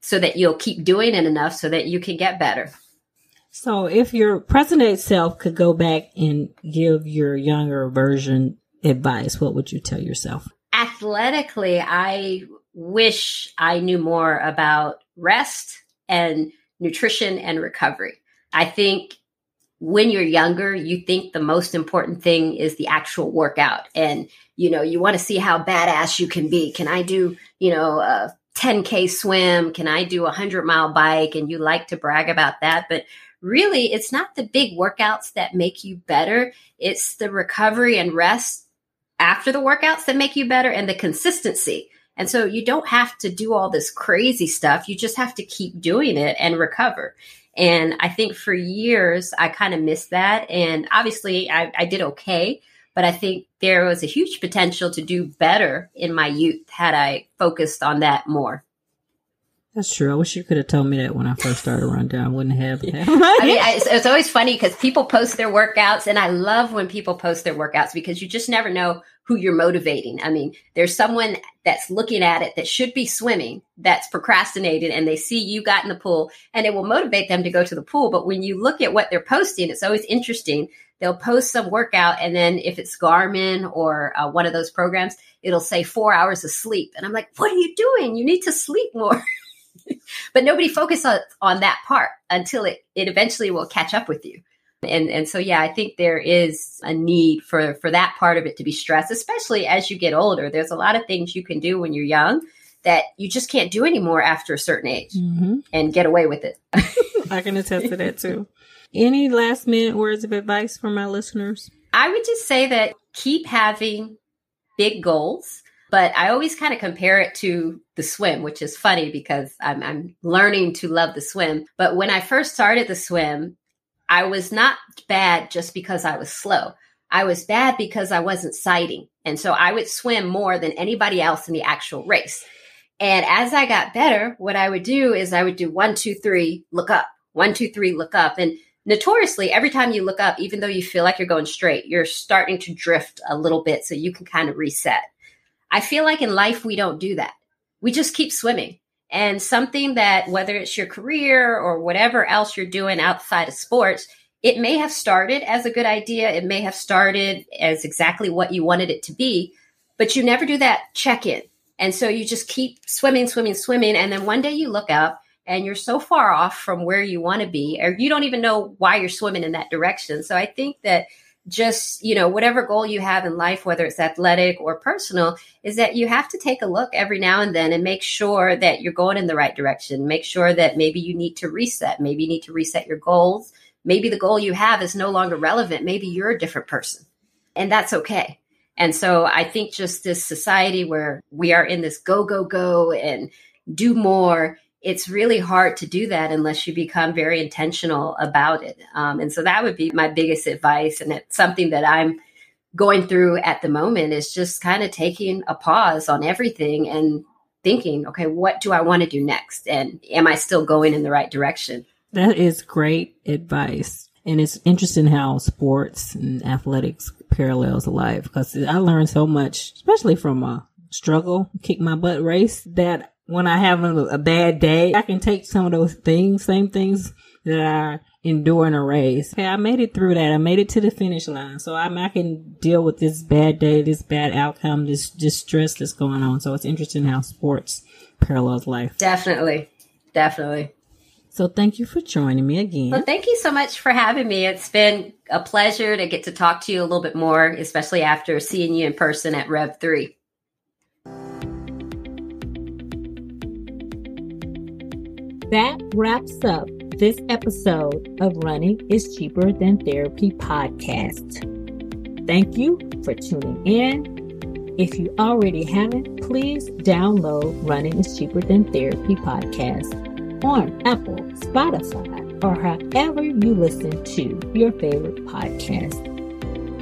so that you'll keep doing it enough so that you can get better. So, if your present self could go back and give your younger version advice, what would you tell yourself? Athletically, I wish I knew more about rest and nutrition and recovery. I think when you're younger, you think the most important thing is the actual workout. And, you know, you want to see how badass you can be. Can I do, you know, a 10K swim? Can I do a 100 mile bike? And you like to brag about that. But really, it's not the big workouts that make you better, it's the recovery and rest after the workouts that make you better and the consistency. And so you don't have to do all this crazy stuff. You just have to keep doing it and recover. And I think for years, I kind of missed that. And obviously, I, I, did okay, but I think there was a huge potential to do better in my youth had I focused on that more. That's true. I wish you could have told me that when I first started rundown. I wouldn't have. I mean, it's, it's always funny because people post their workouts, and I love when people post their workouts because you just never know who you're motivating. I mean, there's someone that's looking at it that should be swimming that's procrastinated, and they see you got in the pool, and it will motivate them to go to the pool. But when you look at what they're posting, it's always interesting. They'll post some workout, and then if it's Garmin or uh, one of those programs, it'll say four hours of sleep, and I'm like, what are you doing? You need to sleep more. but nobody focuses on, on that part until it, it eventually will catch up with you. And and so yeah, I think there is a need for for that part of it to be stressed, especially as you get older. There's a lot of things you can do when you're young that you just can't do anymore after a certain age mm-hmm. and get away with it. I can attest to that too. Any last minute words of advice for my listeners? I would just say that keep having big goals, but I always kind of compare it to the swim, which is funny because I'm, I'm learning to love the swim. But when I first started the swim, I was not bad just because I was slow. I was bad because I wasn't sighting. And so I would swim more than anybody else in the actual race. And as I got better, what I would do is I would do one, two, three, look up, one, two, three, look up. And notoriously, every time you look up, even though you feel like you're going straight, you're starting to drift a little bit so you can kind of reset. I feel like in life, we don't do that. We just keep swimming. And something that, whether it's your career or whatever else you're doing outside of sports, it may have started as a good idea. It may have started as exactly what you wanted it to be, but you never do that check in. And so you just keep swimming, swimming, swimming. And then one day you look up and you're so far off from where you want to be, or you don't even know why you're swimming in that direction. So I think that just, you know, whatever goal you have in life, whether it's athletic or personal, is that you have to take a look every now and then and make sure that you're going in the right direction. Make sure that maybe you need to reset. Maybe you need to reset your goals. Maybe the goal you have is no longer relevant. Maybe you're a different person. And that's okay. And so I think just this society where we are in this go, go, go and do more it's really hard to do that unless you become very intentional about it. Um, and so that would be my biggest advice. And it's something that I'm going through at the moment is just kind of taking a pause on everything and thinking, okay, what do I want to do next? And am I still going in the right direction? That is great advice. And it's interesting how sports and athletics parallels life because I learned so much, especially from a struggle, kick my butt race that when I have a, a bad day, I can take some of those things, same things that I endure in a race. Okay, I made it through that. I made it to the finish line. So I'm, I can deal with this bad day, this bad outcome, this, this stress that's going on. So it's interesting how sports parallels life. Definitely. Definitely. So thank you for joining me again. Well, thank you so much for having me. It's been a pleasure to get to talk to you a little bit more, especially after seeing you in person at Rev 3. That wraps up this episode of Running is Cheaper Than Therapy podcast. Thank you for tuning in. If you already haven't, please download Running is Cheaper Than Therapy podcast on Apple, Spotify, or however you listen to your favorite podcast.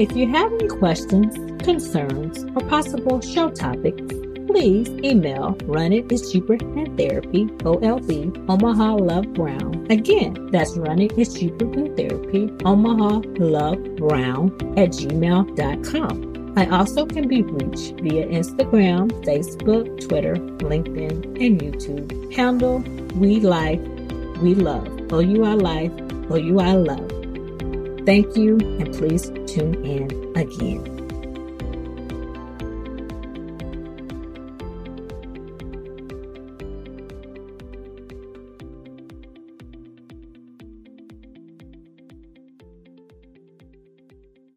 If you have any questions, concerns, or possible show topics, please email Running is Cheaper Than Therapy, OLB, Omaha Love Brown. Again, that's Running is Cheaper Than Therapy, Omaha Love Brown at gmail.com. I also can be reached via Instagram, Facebook, Twitter, LinkedIn, and YouTube. Handle We Life, We Love. Oh, OUI Life, oh, OUI Love. Thank you, and please tune in again.